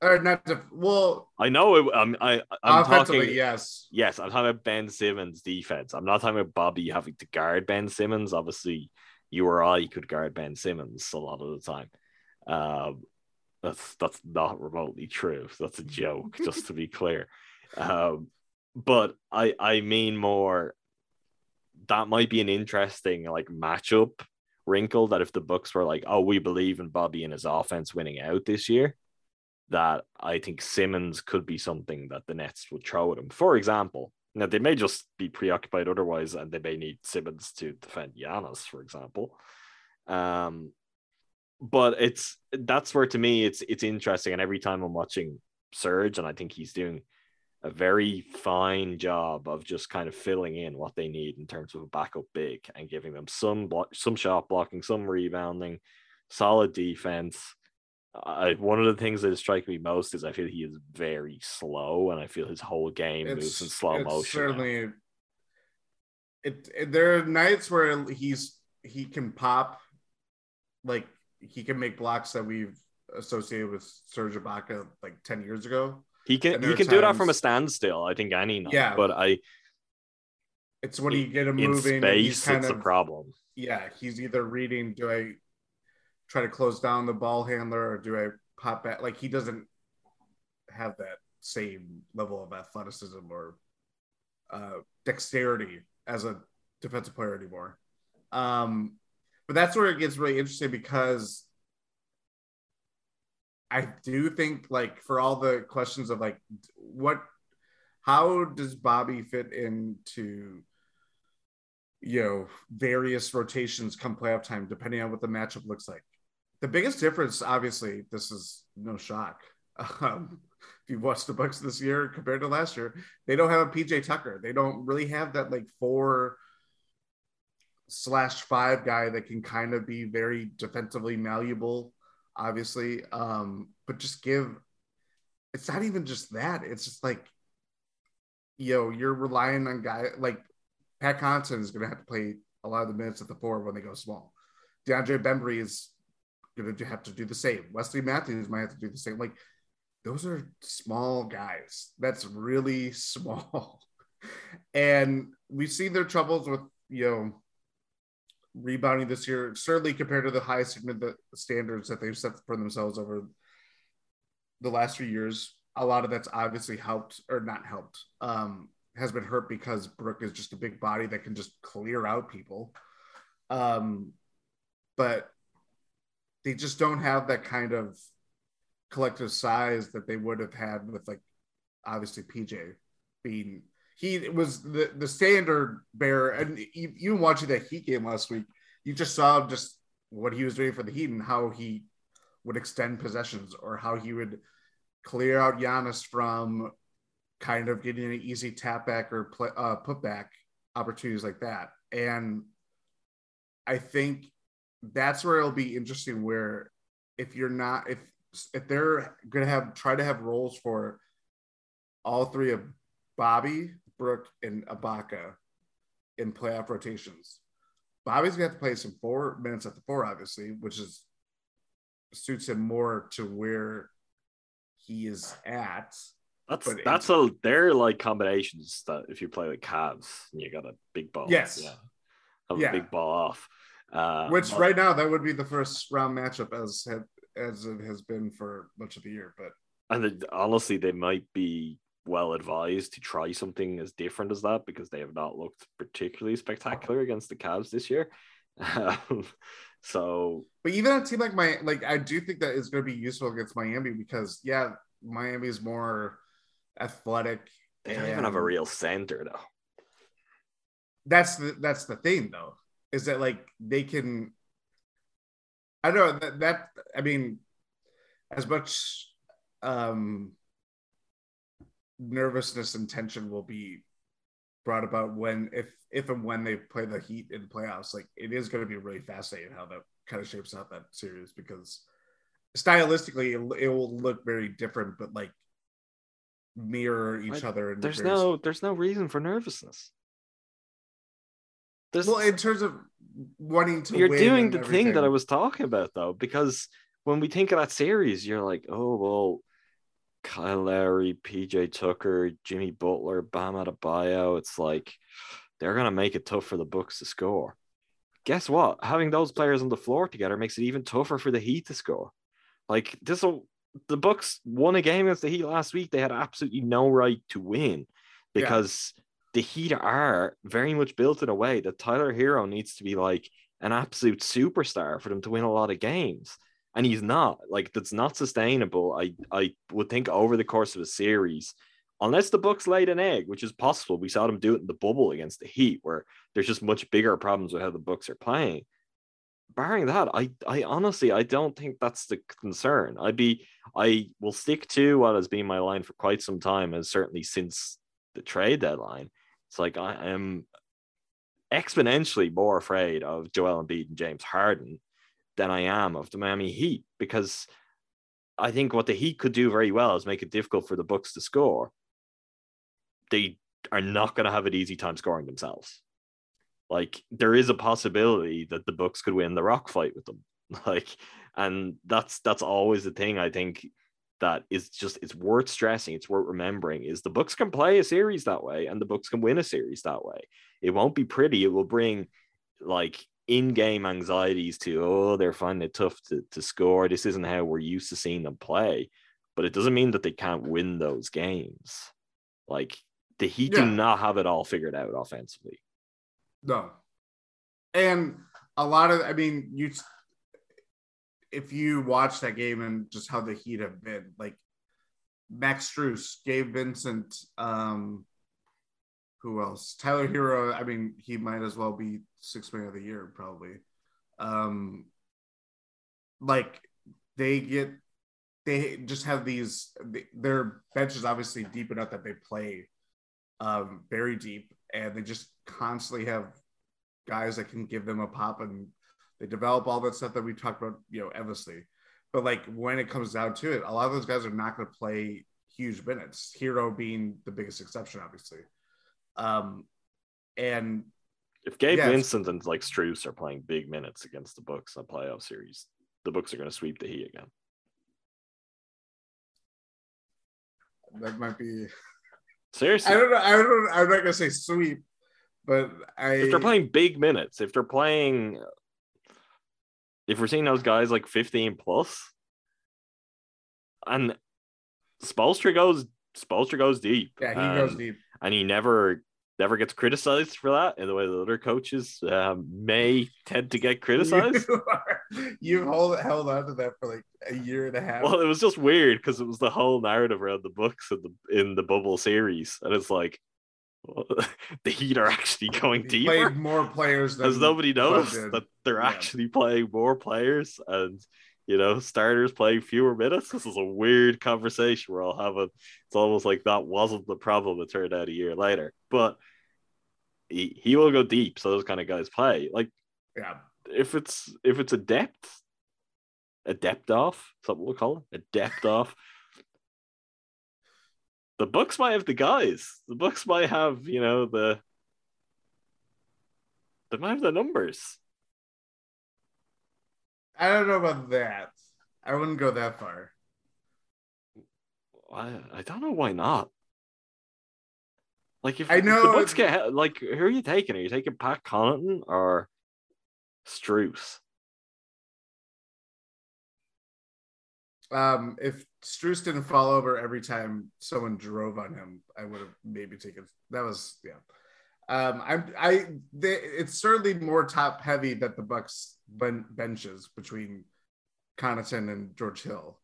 Or not def- well. I know it. I'm. I. I'm talking. yes. Yes, I'm talking about Ben Simmons' defense. I'm not talking about Bobby having to guard Ben Simmons. Obviously, you or I could guard Ben Simmons a lot of the time. Um, that's that's not remotely true. That's a joke, just to be clear. Um, but I I mean more. That might be an interesting like matchup wrinkle that if the Bucks were like, oh, we believe in Bobby and his offense winning out this year, that I think Simmons could be something that the Nets would throw at him. For example, now they may just be preoccupied otherwise, and they may need Simmons to defend Giannis, for example. Um, but it's that's where to me it's it's interesting, and every time I'm watching Serge, and I think he's doing a very fine job of just kind of filling in what they need in terms of a backup big and giving them some block, some shot blocking, some rebounding, solid defense. I, one of the things that strike me most is I feel he is very slow, and I feel his whole game moves in slow it's motion. Certainly, it, it- There are nights where he's he can pop, like he can make blocks that we've associated with Serge Ibaka like ten years ago. He can he can do that from a standstill. I think any night. Yeah. but I It's when you get him in moving. space kind it's a problem. yeah, he's either reading, do I try to close down the ball handler or do I pop back? Like he doesn't have that same level of athleticism or uh, dexterity as a defensive player anymore. Um, but that's where it gets really interesting because I do think like for all the questions of like what how does Bobby fit into you know various rotations come playoff time depending on what the matchup looks like? The biggest difference obviously this is no shock. Um, if you've watched the bucks this year compared to last year they don't have a pj tucker. They don't really have that like four slash five guy that can kind of be very defensively malleable obviously um but just give it's not even just that it's just like yo, you're relying on guy like Pat Connaughton is to have to play a lot of the minutes at the four when they go small. DeAndre Bembry is going to have to do the same. Wesley Matthews might have to do the same. Like those are small guys. That's really small. and we've seen their troubles with, you know, rebounding this year, certainly compared to the high standards that they've set for themselves over the last few years. A lot of that's obviously helped or not helped. Um, has been hurt because Brook is just a big body that can just clear out people. Um, but they just don't have that kind of collective size that they would have had with like obviously PJ being he was the the standard bearer and you watching that Heat game last week, you just saw just what he was doing for the Heat and how he would extend possessions or how he would clear out Giannis from kind of getting an easy tap back or play, uh, put back opportunities like that. And I think that's where it'll be interesting. Where if you're not, if if they're gonna have try to have roles for all three of Bobby, Brook, and Ibaka in playoff rotations, Bobby's gonna have to play some four minutes at the four, obviously, which is suits him more to where he is at. That's But that's a they're like combinations that if you play like Cavs and you got a big ball, Yes. yeah, have Yeah. a big ball off. Uh, Which but- right now that would be the first round matchup as had, as it has been for much of the year. But and it- honestly, they might be well advised to try something as different as that because they have not looked particularly spectacular against the Cavs this year. Um, so, But even a team like my like I do think that is going to be useful against Miami because yeah, Miami is more athletic. they don't even have a real center though. That's the that's the thing though, is that like they can. I don't know that that I mean, as much um nervousness and tension will be brought about when if if and when they play the Heat in the playoffs. Like it is going to be really fascinating how that kind of shapes out that series because stylistically it, it will look very different, but like mirror each I- other. There's various- no there's no reason for nervousness. There's, well in terms of wanting to. you're doing the thing that I was talking about though, because when we think of that series, you're like, oh well, Kyle Lowry, PJ Tucker, Jimmy Butler, Bam Adebayo. It's like they're gonna make it tough for the Bucks to score. Guess what? Having those players on the floor together makes it even tougher for the Heat to score. Like this will the Bucks won a game against the Heat last week. They had absolutely no right to win because the Heat are very much built in a way that Tyler Herro needs to be like an absolute superstar for them to win a lot of games. And he's not. Like that's not sustainable. I I would think over the course of a series, unless the Bucks laid an egg, which is possible. We saw them do it in the bubble against the Heat, where there's just much bigger problems with how the Bucks are playing. Barring that, I I honestly I don't think that's the concern. I'd be I will stick to what has been my line for quite some time, and certainly since the trade deadline. It's like I am exponentially more afraid of Joel Embiid and James Harden than I am of the Miami Heat because I think what the Heat could do very well is make it difficult for the Bucks to score. They are not going to have an easy time scoring themselves. Like there is a possibility that the Bucks could win the rock fight with them. Like, and that's that's always the thing I think that is just it's worth stressing, it's worth remembering is the Bucks can play a series that way and the Bucks can win a series that way. It won't be pretty. It will bring like in-game anxieties to oh they're finding it tough to, to score. This isn't how we're used to seeing them play, but it doesn't mean that they can't win those games. Like the Heat Yeah. do not have it all figured out offensively. No. And a lot of, I mean, you, if you watch that game and just how the Heat have been, like Max Strus, Gabe Vincent, um, who else? Tyler Herro. I mean, he might as well be six man of the year, probably. Um, like they get, they just have these. Their bench is obviously deep enough that they play um, very deep, and they just constantly have guys that can give them a pop, and they develop all that stuff that we talked about, you know, endlessly. But like when it comes down to it, a lot of those guys are not going to play huge minutes. Herro being the biggest exception, obviously. Um, and If Gabe Yeah, it's- Vincent and like Strus are playing big minutes against the Bucks in a playoff series, the Bucks are going to sweep the Heat again. that might be. Seriously, I don't know. I don't. I'm not gonna say sweep, but I. if they're playing big minutes, if they're playing, if we're seeing those guys like 15 plus, and Spoelstra goes, Spoelstra goes deep. yeah, he goes and- deep. and he never never gets criticized for that in the way that other coaches um, may tend to get criticized. You are, you've hold, held on to that for like a year and a half. well, it was just weird because it was the whole narrative around the Bucks in the in the bubble series, and it's like well, the Heat are actually going He deeper. played more players than Has nobody knows that they're Yeah. actually playing more players and you know starters playing fewer minutes? This is a weird conversation we're all having. It's almost like that wasn't the problem. It turned out a year later, but he, he will go deep. So those kind of guys play. Like Yeah, if it's if it's a depth, a depth off, something we'll call it, a depth off. The Bucks might have the guys. The Bucks might have, you know, the they might have the numbers. I don't know about that. I wouldn't go that far. I, I don't know why not. Like if, I if know- the Bucks get like who are you taking? Are you taking Pat Connaughton or Strus? Um, if Strus didn't fall over every time someone drove on him, I would have maybe taken that was yeah. Um, I'm I they, it's certainly more top heavy that the Bucks ben, benches between Connaughton and George Hill.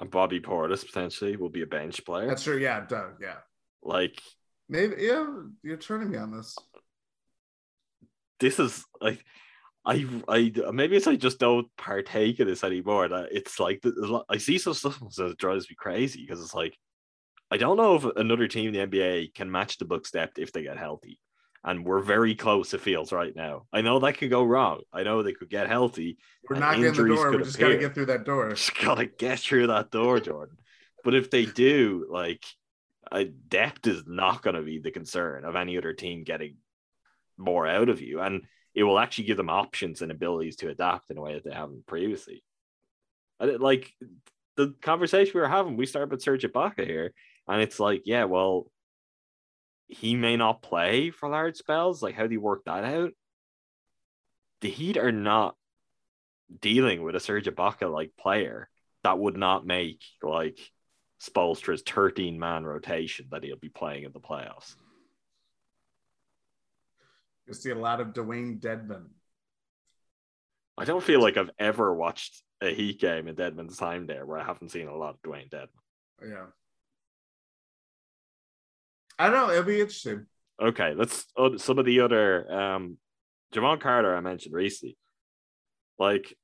And Bobby Portis potentially will be a bench player. That's true. Yeah, duh, yeah. like Maybe yeah. You're turning me on this. this is like I I maybe it's I just don't partake in this anymore. That it's like a lot- I see some stuff that drives me crazy because it's like I don't know if another team in the NBA can match the Bucks depth if they get healthy. And we're very close, it feels right now. I know that could go wrong. I know they could get healthy. We're knocking on the door. We just got to get through that door. Just gotta get through that door, Jordan. But if they do, like, uh, depth is not going to be the concern of any other team getting more out of you, and it will actually give them options and abilities to adapt in a way that they haven't previously. Like the conversation we were having. We started with Serge Ibaka here, and it's like, yeah, well, he may not play for large spells. Like, how do you work that out? The Heat are not dealing with a Serge Ibaka like player that would not make like Spoelstra's 13 man rotation that he'll be playing in the playoffs. You'll see a lot of Dewayne Dedmon. I don't feel like I've ever watched a Heat game in Dedmon's time there where I haven't seen a lot of Dewayne Dedmon. Yeah. I don't know. It'll be interesting. Okay, let's uh, some of the other um Jevon Carter I mentioned recently. Like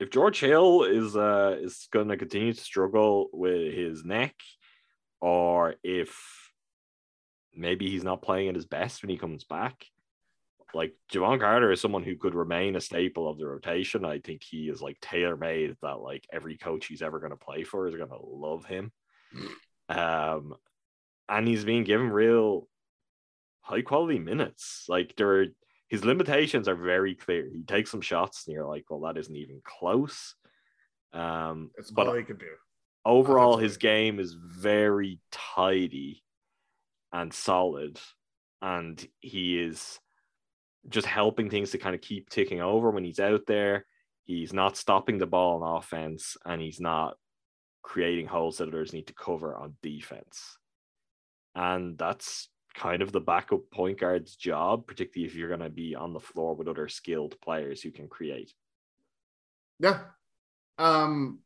if George Hill is uh is going to continue to struggle with his neck, or if maybe he's not playing at his best when he comes back, like Jevon Carter is someone who could remain a staple of the rotation. I think he is like tailor made that like every coach he's ever going to play for is going to love him. Um, and he's being given real high quality minutes. Like there are his limitations are very clear. He takes some shots and you're like, well, that isn't even close. Um, It's but all he could do. overall his game is very tidy and solid and he is just helping things to kind of keep ticking over when he's out there he's not stopping the ball on offense and he's not creating holes that others need to cover on defense and that's kind of the backup point guard's job particularly if you're going to be on the floor with other skilled players who can create Yeah. Um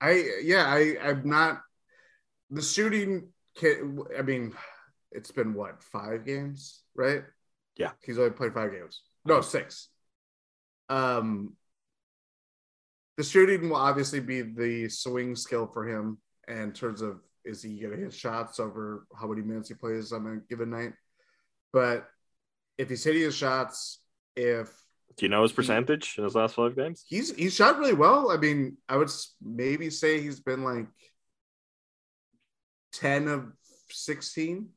I yeah, I I'm not the shooting can I mean it's been what, 5 games, right? Yeah. He's only played 5 games. No, 6. Um the shooting will obviously be the swing skill for him in terms of is he going to hit shots over how many minutes he plays on a given night. But if he's hitting his shots, if do you know his percentage in his last five games he's he's shot really well. I mean, I would maybe say he's been like ten of sixteen.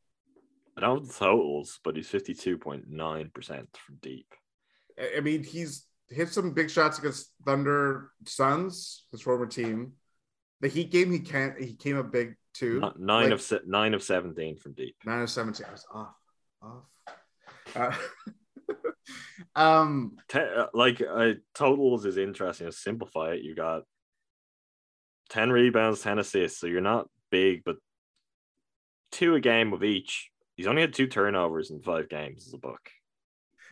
I don't have the totals, but he's 52.9% from deep. I- I mean, he's hit some big shots against Thunder Suns, his former team. The Heat game, he can't. He came up big too. N- Nine Like, of se- nine of 17 from deep. nine of seventeen. I was off, off. Uh, um, Te- uh, like uh, totals is interesting. To simplify it, you got 10 rebounds, 10 assists. So you're not big, but two a game of each. He's only had two turnovers in five games as a book.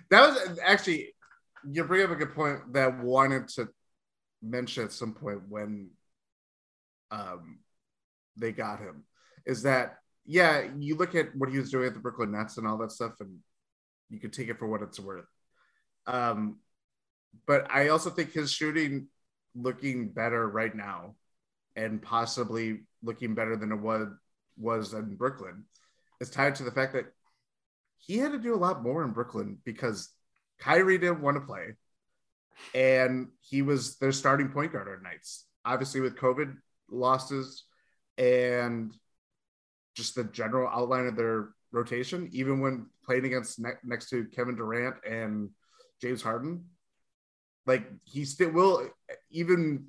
That was actually you bring up a good point that wanted to mention at some point when um they got him is that yeah, you look at what he was doing at the Brooklyn Nets and all that stuff, and you could take it for what it's worth. Um, but I also think his shooting looking better right now, and possibly looking better than it was was in Brooklyn, is tied to the fact that he had to do a lot more in Brooklyn because Kyrie didn't want to play, and he was their starting point guard on nights. Obviously, with COVID losses and just the general outline of their rotation, even when playing against ne- next to Kevin Durant and James Harden, like he still will, even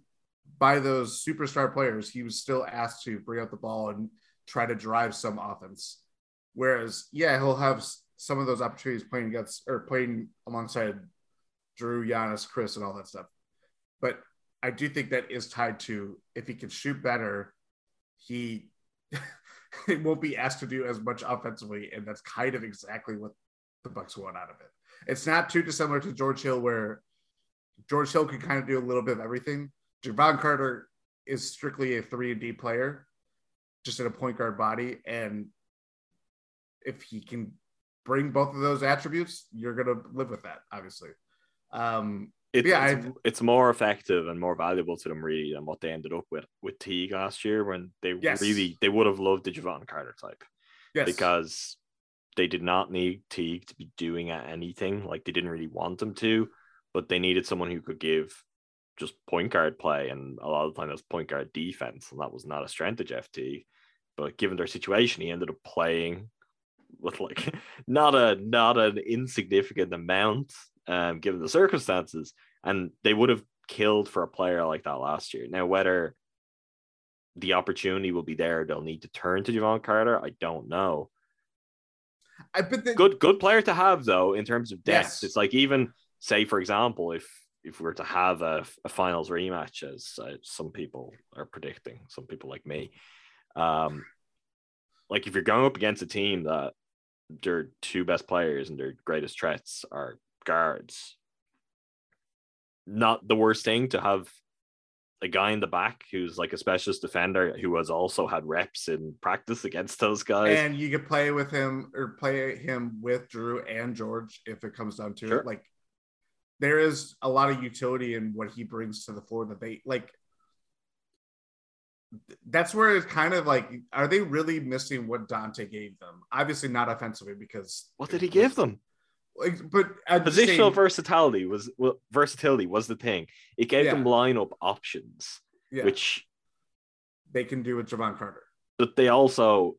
by those superstar players, he was still asked to bring out the ball and try to drive some offense. Whereas, yeah, he'll have some of those opportunities playing against or playing alongside Jrue, Giannis, Khris, and all that stuff. But I do think that is tied to if he can shoot better, he won't be asked to do as much offensively, and that's kind of exactly what the Bucks want out of it. It's not too dissimilar to George Hill, where George Hill can kind of do a little bit of everything. Jevon Carter is strictly a three and D player, just in a point guard body, and if he can bring both of those attributes, you're gonna live with that, obviously. Um, It's, yeah, it's, it's more effective and more valuable to them really than what they ended up with with Teague last year when they Yes. really they would have loved the Jevon Carter type yes, because they did not need Teague to be doing anything like they didn't really want him to, but they needed someone who could give just point guard play and a lot of the time that's point guard defense and that was not a strength of Jeff Teague. But given their situation, he ended up playing with like not a not an insignificant amount um, given the circumstances, and they would have killed for a player like that last year. Now, whether the opportunity will be there, they'll need to turn to Jevon Carter. I don't know. I but the, Good, good player to have though in terms of depth. Yes. It's like even say, for example, if if we were to have a, a finals rematch, as uh, some people are predicting, some people like me, um, like if you're going up against a team that their two best players and their greatest threats are guards, not the worst thing to have a guy in the back who's like a specialist defender who has also had reps in practice against those guys. and you could play with him or play him with Jrue and George if it comes down to Sure. it. Like there is a lot of utility in what he brings to the floor that they like. That's where it's kind of like, are they really missing what Donte gave them? Obviously, not offensively because what did he give them? Like, but at Positional same- versatility was well, versatility was the thing. It gave Yeah. them lineup options, yeah, which they can do with Jevon Carter. but they also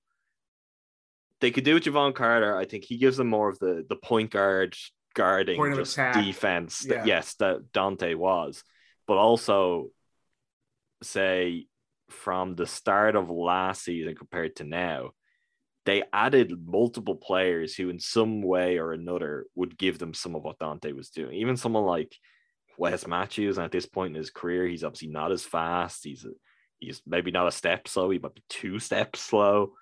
they could do with Jevon Carter. I think he gives them more of the the point guard guarding Point just attack. defense that Yeah. yes that Donte was, but also say from the start of last season compared to now, they added multiple players who in some way or another would give them some of what Donte was doing. Even someone like Wes Matthews, and at this point in his career, he's obviously not as fast. He's he's maybe not a step slow, he might be two steps slow.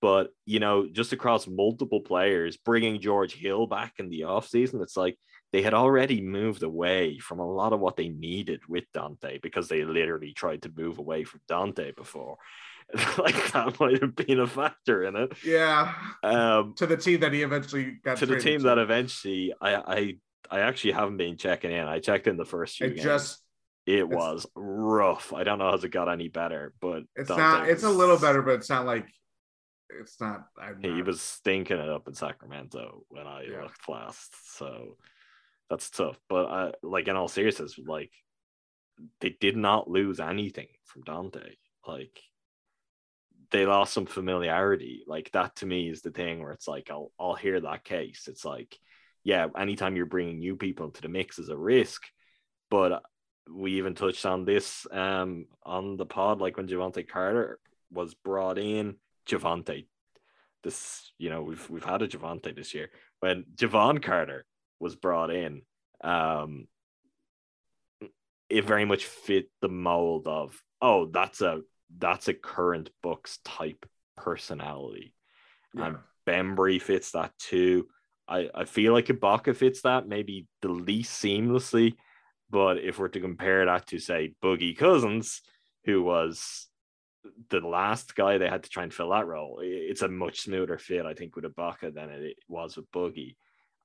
But you know, just across multiple players, bringing George Hill back in the offseason, it's like they had already moved away from a lot of what they needed with Donte because they literally tried to move away from Donte before. like that might have been a factor in it. Yeah, Um, to the team that he eventually got to the team that eventually I I I actually haven't been checking in. I checked in the first few it games. just it was rough. I don't know has it got any better, but it's not. It's a little better, but it's not like it's not. I'm He not- was stinking it up in Sacramento when I Yeah. looked last, so that's tough. But I like in all seriousness, like they did not lose anything from Donte. Like they lost some familiarity. Like that to me is the thing where it's like I'll I'll hear that case. It's like, yeah, anytime you're bringing new people into the mix is a risk, but we even touched on this um on the pod, like when Javante Carter was brought in. Javante, this you know we've we've had a Javante this year when Jevon Carter was brought in. Um, it very much fit the mold of oh that's a that's a current Bucks type personality. Yeah. And Bembry fits that too. I, I feel like Ibaka fits that maybe the least seamlessly. But if we're to compare that to say Boogie Cousins, who was the last guy they had to try and fill that role, it's a much smoother fit, I think, with Ibaka than it was with Boogie.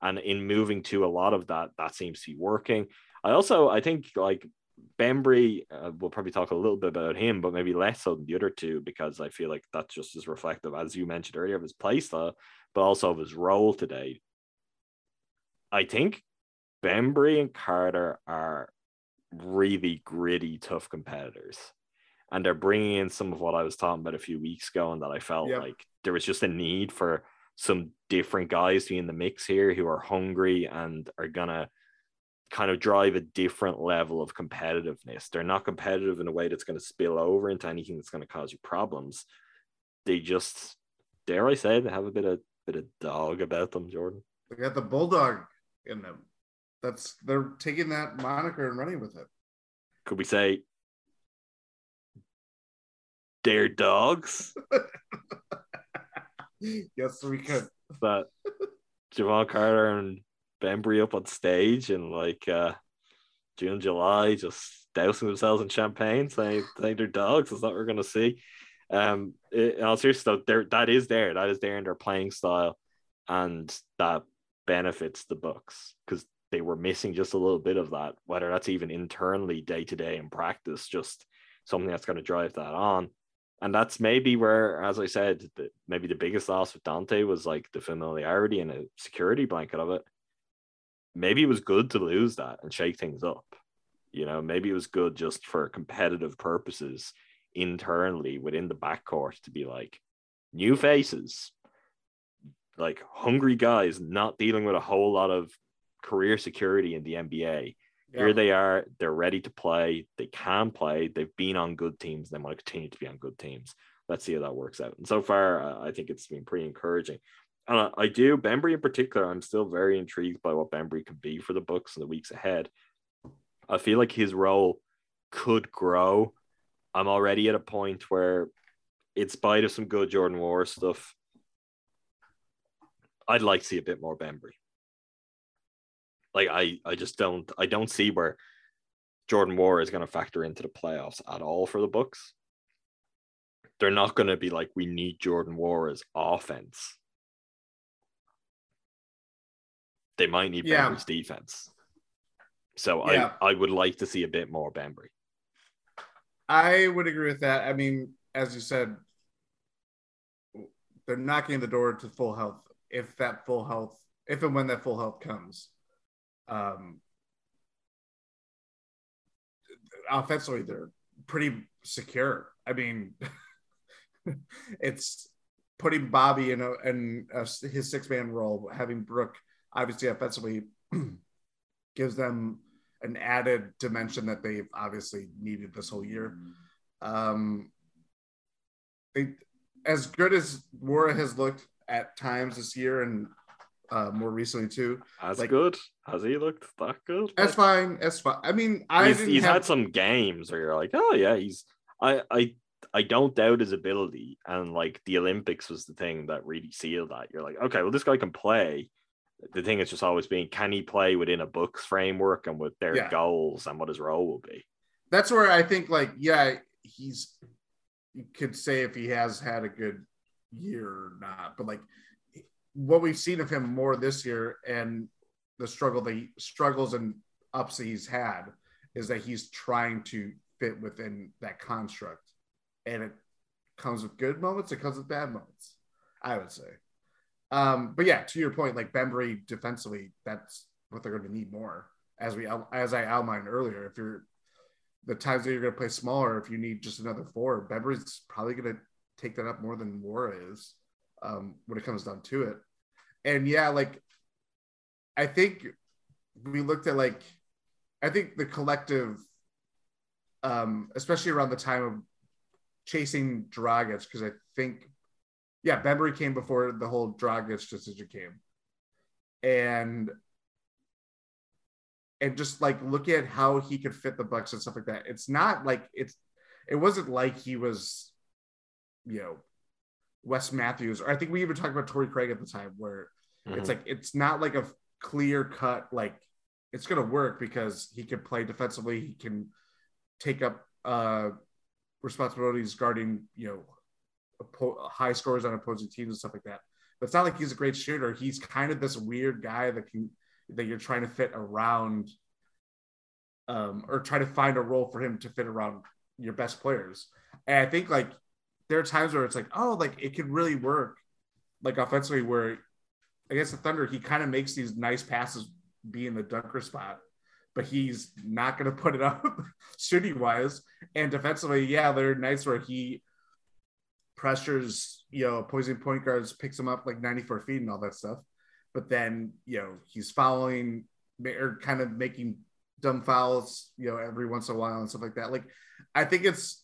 And in moving to a lot of that, that seems to be working. I also, I think, like Bembry, uh, we'll probably talk a little bit about him, but maybe less so than the other two because I feel like that's just as reflective, as you mentioned earlier, of his play style, but also of his role today. I think Bembry and Carter are really gritty, tough competitors. And they're bringing in some of what I was talking about a few weeks ago, and that I felt Yep. like there was just a need for some different guys to be in the mix here who are hungry and are going to kind of drive a different level of competitiveness. They're not competitive in a way that's going to spill over into anything that's going to cause you problems. They just, dare I say, they have a bit of bit of dog about them, Jordan. They got the bulldog in them. That's they're taking that moniker and running with it. Could we say they're dogs? yes, we could. That Jevon Carter and Bembry up on stage in like uh, June, July, just dousing themselves in champagne, saying, saying they're dogs. That's what we're gonna see. Um, it, in all seriousness, though, that is there. That is there in their playing style, and that benefits the Bucks because they were missing just a little bit of that. Whether that's even internally, day to day in practice, just something that's going to drive that on. And that's maybe where, as I said, the, maybe the biggest loss with Donte was like the familiarity and a security blanket of it. Maybe it was good to lose that and shake things up. You know, maybe it was good just for competitive purposes internally within the backcourt to be like new faces, like hungry guys not dealing with a whole lot of career security in the NBA. Yeah. Here they are, they're ready to play, they can play, they've been on good teams, they want to continue to be on good teams. Let's see how that works out. And so far, uh, I think it's been pretty encouraging. And I, I do, Bembry in particular, I'm still very intrigued by what Bembry can be for the Bucks in the weeks ahead. I feel like his role could grow I'm already at a point where, in spite of some good Jordan Nwora stuff, I'd like to see a bit more Bembry. Like I, I just don't, I don't see where Jordan Nwora is going to factor into the playoffs at all for the Bucks. They're not going to be like we need Jordan Nwora as offense. They might need yeah. Bembry's defense. So yeah. I, I would like to see a bit more Bembry. I would agree with that. I mean, as you said, they're knocking the door to full health. If that full health, if and when that full health comes, um, offensively they're pretty secure. I mean, it's putting Bobby in a in a, his six man role, having Brook obviously offensively gives them an added dimension that they've obviously needed this whole year. Um, they, as good as Nwora has looked at times this year and uh, more recently too. As like, good. Has he looked that good? That's fine. That's fine. I mean, I he's, he's have... had some games where you're like, oh yeah, he's. I I I don't doubt his ability, and like the Olympics was the thing that really sealed that. You're like, okay, well, this guy can play the thing is just always being can he play within a Bucks framework and with their yeah. goals and what his role will be. That's where I think like yeah he's you could say if he has had a good year or not, but like what we've seen of him more this year and the struggle the struggles and ups that he's had is that he's trying to fit within that construct and it comes with good moments it comes with bad moments i would say um, but yeah, to your point, like Bembry defensively, that's what they're going to need more. As we as I outlined earlier, if you're the times that you're going to play smaller, if you need just another four, Bembry's probably going to take that up more than Nwora is um, when it comes down to it. And yeah, like I think we looked at like I think the collective, um, especially around the time of chasing Dragic, because I think yeah, Bembry came before the whole Dragic decision came, and and just like look at how he could fit the Bucks and stuff like that. It's not like it's it wasn't like he was, you know, Wes Matthews, or I think we even talked about Torrey Craig at the time, where mm-hmm. it's like it's not like a clear cut like it's gonna work because he can play defensively, he can take up uh responsibilities guarding, you know, high scores on opposing teams and stuff like that. But it's not like he's a great shooter. He's kind of this weird guy that can that you're trying to fit around, um, or try to find a role for him to fit around your best players. And I think like there are times where it's like, oh, like it could really work, like offensively, where against the Thunder, he kind of makes these nice passes be in the dunker spot, but he's not going to put it up shooting wise. And defensively, yeah, there are nights where he pressures, you know, opposing point guards, picks him up like 94 feet and all that stuff. But then, you know, he's following or kind of making dumb fouls, you know, every once in a while and stuff like that. Like, I think it's,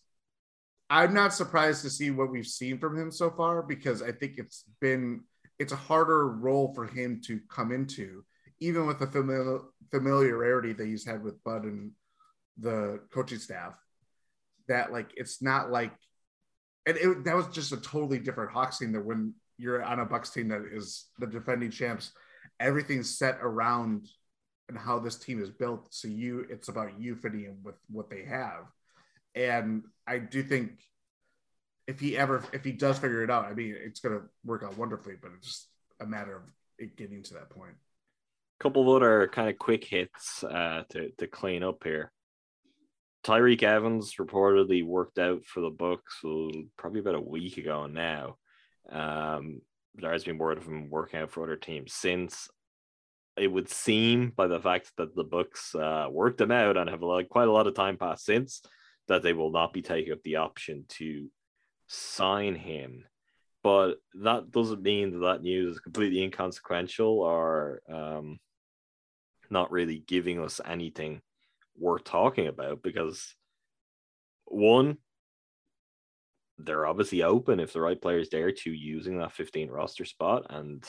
I'm not surprised to see what we've seen from him so far because I think it's been, it's a harder role for him to come into, even with the familiar, familiarity that he's had with Bud and the coaching staff. That like, it's not like and it, that was just a totally different Hawks team that when you're on a Bucks team that is the defending champs. Everything's set around and how this team is built. So you, it's about you fitting in with what they have. And I do think if he ever, if he does figure it out, I mean, it's going to work out wonderfully. But it's just a matter of it getting to that point. couple of other kind of quick hits uh, to to clean up here. Tyreke Evans reportedly worked out for the Bucks probably about a week ago now. Um, there has been word of him working out for other teams since. It would seem by the fact that the Bucks uh, worked him out and have like quite a lot of time passed since that they will not be taking up the option to sign him. But that doesn't mean that that news is completely inconsequential or um, not really giving us anything worth talking about because one, they're obviously open if the right player is there to using that 15 roster spot and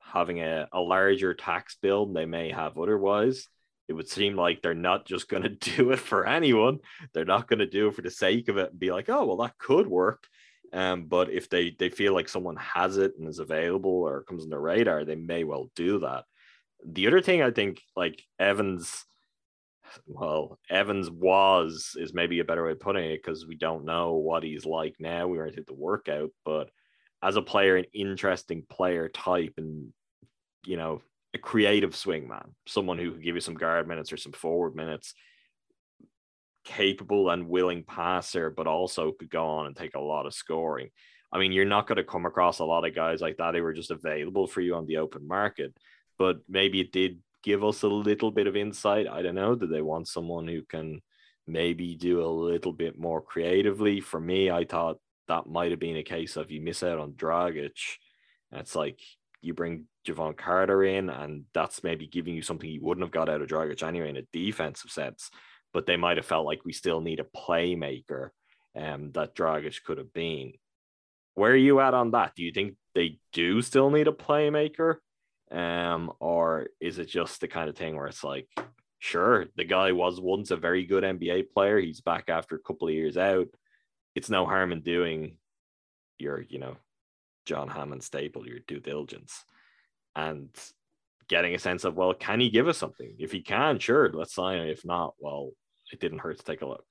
having a, a larger tax bill they may have otherwise. It would seem like they're not just going to do it for anyone. They're not going to do it for the sake of it and be like, oh, well, that could work. Um, but if they, they feel like someone has it and is available or comes on the radar, they may well do that. The other thing I think, like Evans, well, Evans was is maybe a better way of putting it because we don't know what he's like now. We weren't at the workout, but as a player, an interesting player type, and you know, a creative swingman, someone who could give you some guard minutes or some forward minutes, capable and willing passer, but also could go on and take a lot of scoring. I mean, you're not going to come across a lot of guys like that who are just available for you on the open market, but maybe it did give us a little bit of insight. I don't know. Do they want someone who can maybe do a little bit more creatively? For me, I thought that might have been a case of you miss out on Dragic. It's like you bring Jevon Carter in, and that's maybe giving you something you wouldn't have got out of Dragic anyway in a defensive sense. But they might have felt like we still need a playmaker um, that Dragic could have been. Where are you at on that? Do you think they do still need a playmaker? Um, or is it just the kind of thing where it's like, sure, the guy was once a very good NBA player. He's back after a couple of years out. It's no harm in doing your, you know, John Hammond staple, your due diligence, and getting a sense of, well, can he give us something? If he can, sure, let's sign it. If not, well, it didn't hurt to take a look.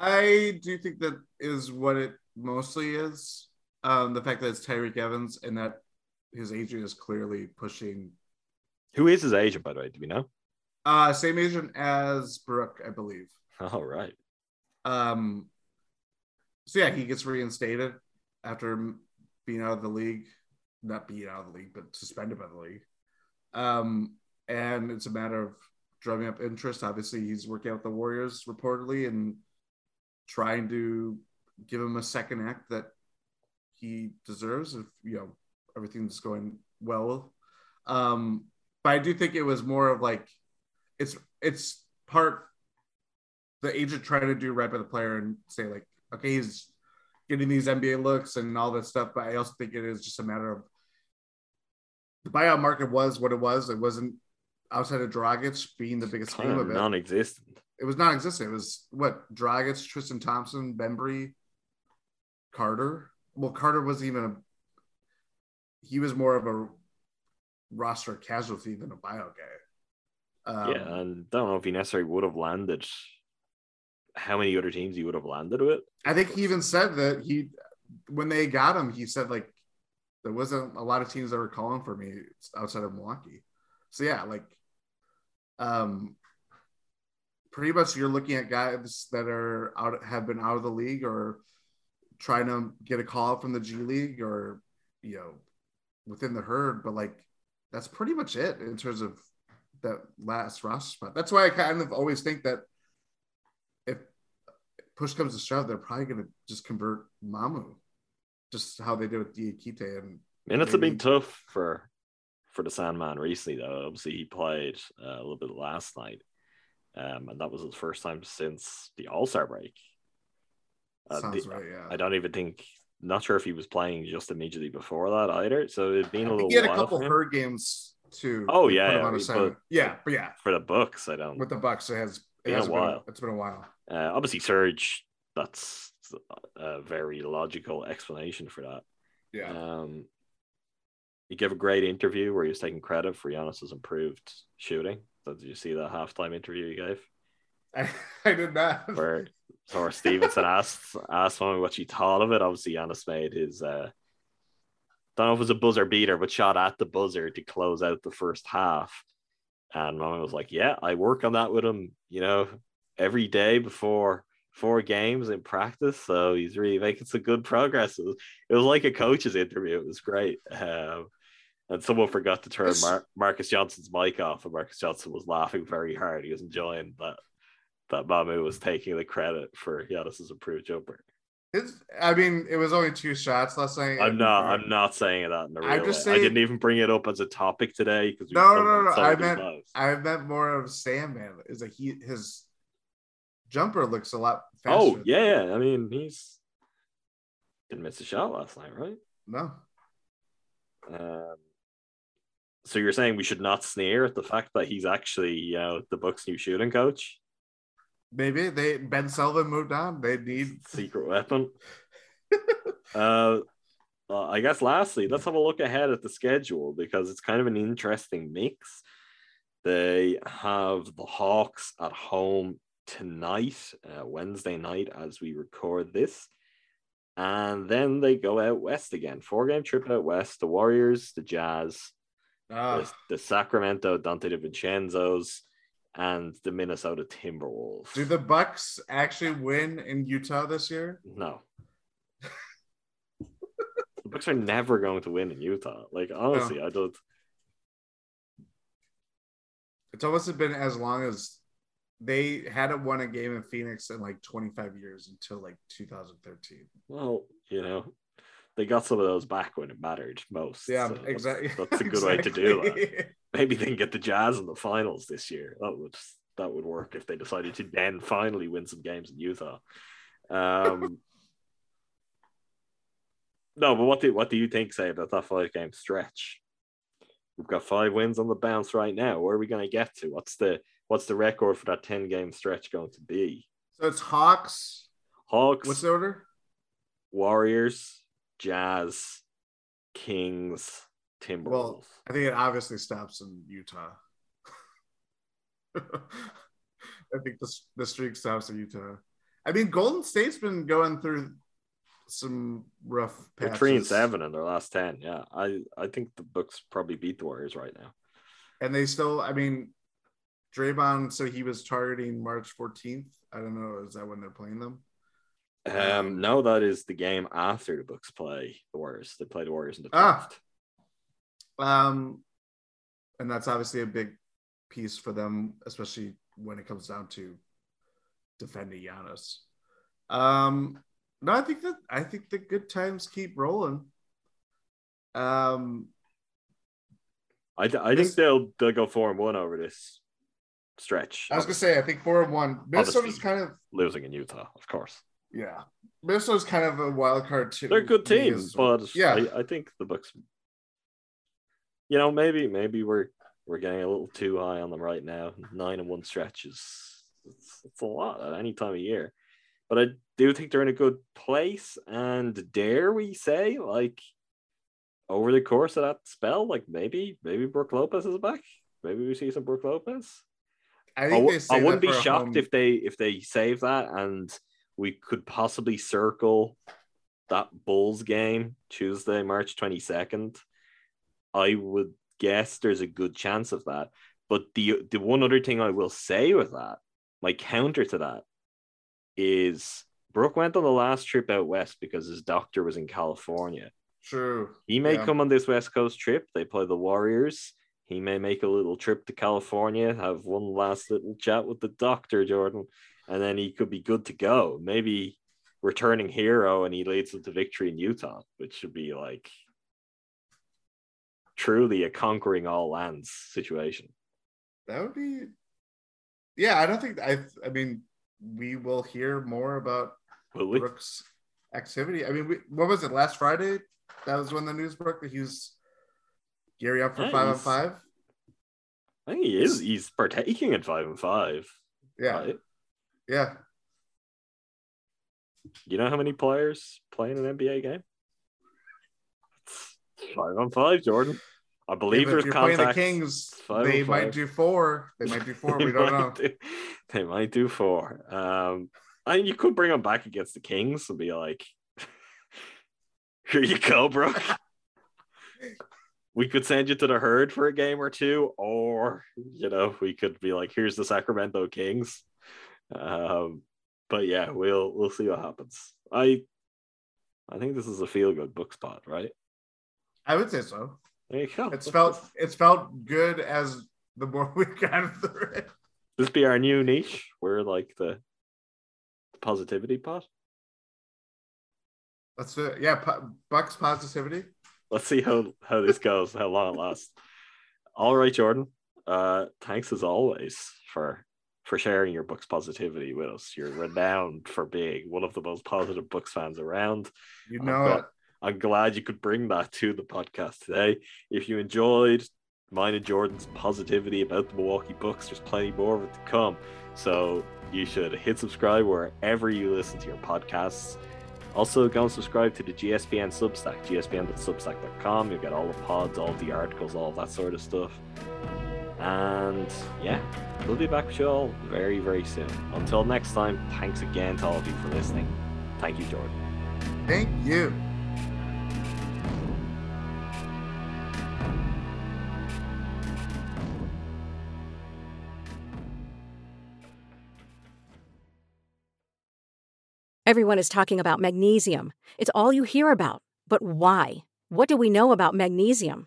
I do think that is what it mostly is. Um, the fact that it's Tyreke Evans and that his agent is clearly pushing. Who is his agent, by the way? Do we know? Uh, same agent as Brook, I believe. All right. Um, so yeah, he gets reinstated after being out of the league, not being out of the league, but suspended by the league. Um, and it's a matter of drumming up interest. Obviously, he's working out with the Warriors reportedly and trying to give him a second act that he deserves if you know everything's going well. Um, but I do think it was more of like it's it's part the agent trying to do right by the player and say like, okay, he's getting these NBA looks and all that stuff. But I also think it is just a matter of the buyout market was what it was. It wasn't outside of Dragic being the biggest Kind name of of it. non-existent. It was non-existent. It was what Dragic, Tristan Thompson, Bembry, Carter. Well, Carter wasn't even a. He was more of a roster casualty than a buyout guy. Um, yeah, and don't know if he necessarily would have landed. How many other teams he would have landed with? I think he even said that he, when they got him, he said like there wasn't a lot of teams that were calling for me outside of Milwaukee. So yeah, like, um, pretty much you're looking at guys that are out have been out of the league or trying to get a call from the G League or you know within the herd, but like that's pretty much it in terms of that last roster spot. That's why I kind of always think that if push comes to shove, they're probably going to just convert Mamu, just how they did with Diakite. And Minutes have been maybe- tough for for the Sandman recently, though. Obviously, he played uh, a little bit last night, um, and that was his first time since the All Star break. Uh, Sounds the- right, yeah. I don't even think. Not sure if he was playing just immediately before that either. So it'd been a little. he had a while couple herd games too. Oh yeah, yeah, but- yeah, but yeah, for the Bucks, I don't. with the Bucks, it has it Been a has been while. it's been a while. Uh, obviously, Surge. That's a very logical explanation for that. Yeah. Um, he gave a great interview where he was taking credit for Giannis's improved shooting. So did you see that halftime interview he gave? I, I did not. Where Zora Stephenson asked asked him what she thought of it. Obviously, Giannis made his uh, don't know if it was a buzzer beater, but shot at the buzzer to close out the first half. And Mamu was like, "Yeah, I work on that with him, you know, every day before four games in practice. So he's really making some good progress. It was, it was like a coach's interview. It was great. Um, and someone forgot to turn Mar- Marques Johnson's mic off, and Marques Johnson was laughing very hard. He was enjoying that that Mamu was taking the credit for Giannis's improved jumper. It's, I mean, it was only two shots last night. I'm not. I'm not saying that in a real I'm just way. saying- I didn't even bring it up as a topic today because No, no, no, no. I meant I meant more of Sandman. Is that he his jumper looks a lot faster. Oh yeah, I mean he's didn't miss a shot last night, right? No. Um, so you're saying we should not sneer at the fact that he's actually, you know, the Bucks' new shooting coach, Maybe they Ben Sullivan moved on. They need secret weapon. uh, uh, I guess lastly, let's have a look ahead at the schedule because it's kind of an interesting mix. They have the Hawks at home tonight, uh, Wednesday night, as we record this. And then they go out west again. Four game trip out west. The Warriors, the Jazz, Ah. the, the Sacramento Donte DiVincenzo's, and the Minnesota Timberwolves. Do the Bucks actually win in Utah this year? No. the Bucks are never going to win in Utah. Like honestly, I don't. It's almost been as long as they hadn't won a game in Phoenix in like 25 years until like 2013. Well, you know, they got some of those back when it mattered most. Yeah, so exactly. That's, a good way to do that. Maybe they can get the Jazz in the finals this year. That would that would work if they decided to then finally win some games in Utah. Um, no, but what do what do you think, say about that five game stretch? We've got five wins on the bounce right now. Where are we going to get to? What's the what's the record for that ten game stretch going to be? So it's Hawks. Hawks, What's the order? Warriors, Jazz, Kings, Timberwolves. Well, I think it obviously stops in Utah. I think the, the streak stops in Utah. I mean, Golden State's been going through some rough They're patches. three and seven in their last ten. Yeah, I I think the Bucks probably beat the Warriors right now. and they still, I mean, Draymond, so he was targeting March 14th. I don't know, is that when they're playing them? Um, no, that is the game after the Bucks play the Warriors. They play the Warriors in the Ah. Um, and that's obviously a big piece for them, especially when it comes down to defending Giannis. Um, no, I think that I think the good times keep rolling. Um, I, I think they'll they'll go four and one over this stretch. I was gonna say I think four and one. Minnesota's Obviously. kind of losing in Utah, of course. Yeah. Minnesota's kind of a wild card too. They're a good team, because- but yeah, I, I think the Bucks. You know, maybe maybe we're we're getting a little too high on them right now. Nine and one stretch is it's, it's a lot at any time of year, but I do think they're in a good place. And dare we say, like over the course of that spell, like maybe maybe Brook Lopez is back. Maybe we see some Brook Lopez. I I, think w- they I wouldn't be shocked home- if they if they save that and we could possibly circle that Bulls game Tuesday, March twenty second. I would guess there's a good chance of that. But the the one other thing I will say with that, my counter to that, is Brook went on the last trip out west because his doctor was in California. True. He may Yeah. come on this West Coast trip. They play the Warriors. He may make a little trip to California, have one last little chat with the doctor, Jordan, and then he could be good to go. Maybe returning hero and he leads them to victory in Utah, which should be like truly a conquering all lands situation. That would be, yeah. I don't think I. I mean, we will hear more about? Brook's activity. I mean, we, what was it last Friday? That was when the news broke that he was gearing up for Yeah, five on five. I think he is. He's partaking in five and five. Yeah, right? Yeah. You know how many players play in an NBA game? Five on five, Jordan. I believe if there's you're playing the. Kings, they might do four. They might do four. We don't know. do- they might do four. Um, I mean, you could bring them back against the Kings and be like, "Here you go, bro." we could send you to the herd for a game or two, or you know, we could be like, "Here's the Sacramento Kings." Um, but yeah, we'll we'll see what happens. I I think this is a feel good book spot, right? I would say so. There you go. It's felt it's felt good as the more we got through it. this be our new niche. We're like the, the positivity pot. Let's it. Yeah, po- Bucks positivity. Let's see how how this goes, how long it lasts. All right, Jordan. Uh, thanks as always for for sharing your Bucks positivity with us. You're renowned for being one of the most positive Bucks fans around. You I'm know gla- it. I'm glad you could bring that to the podcast today. If you enjoyed mine and Jordan's positivity about the Milwaukee Bucks, there's plenty more of it to come. So you should hit subscribe wherever you listen to your podcasts. Also, go and subscribe to the GSPN Substack, gspn.substack.com. You'll get all the pods, all the articles, all that sort of stuff. And yeah, we'll be back with you all very, very soon. Until next time, thanks again to all of you for listening. Thank you, Jordan. Thank you. Everyone is talking about magnesium. It's all you hear about. But why? What do we know about magnesium?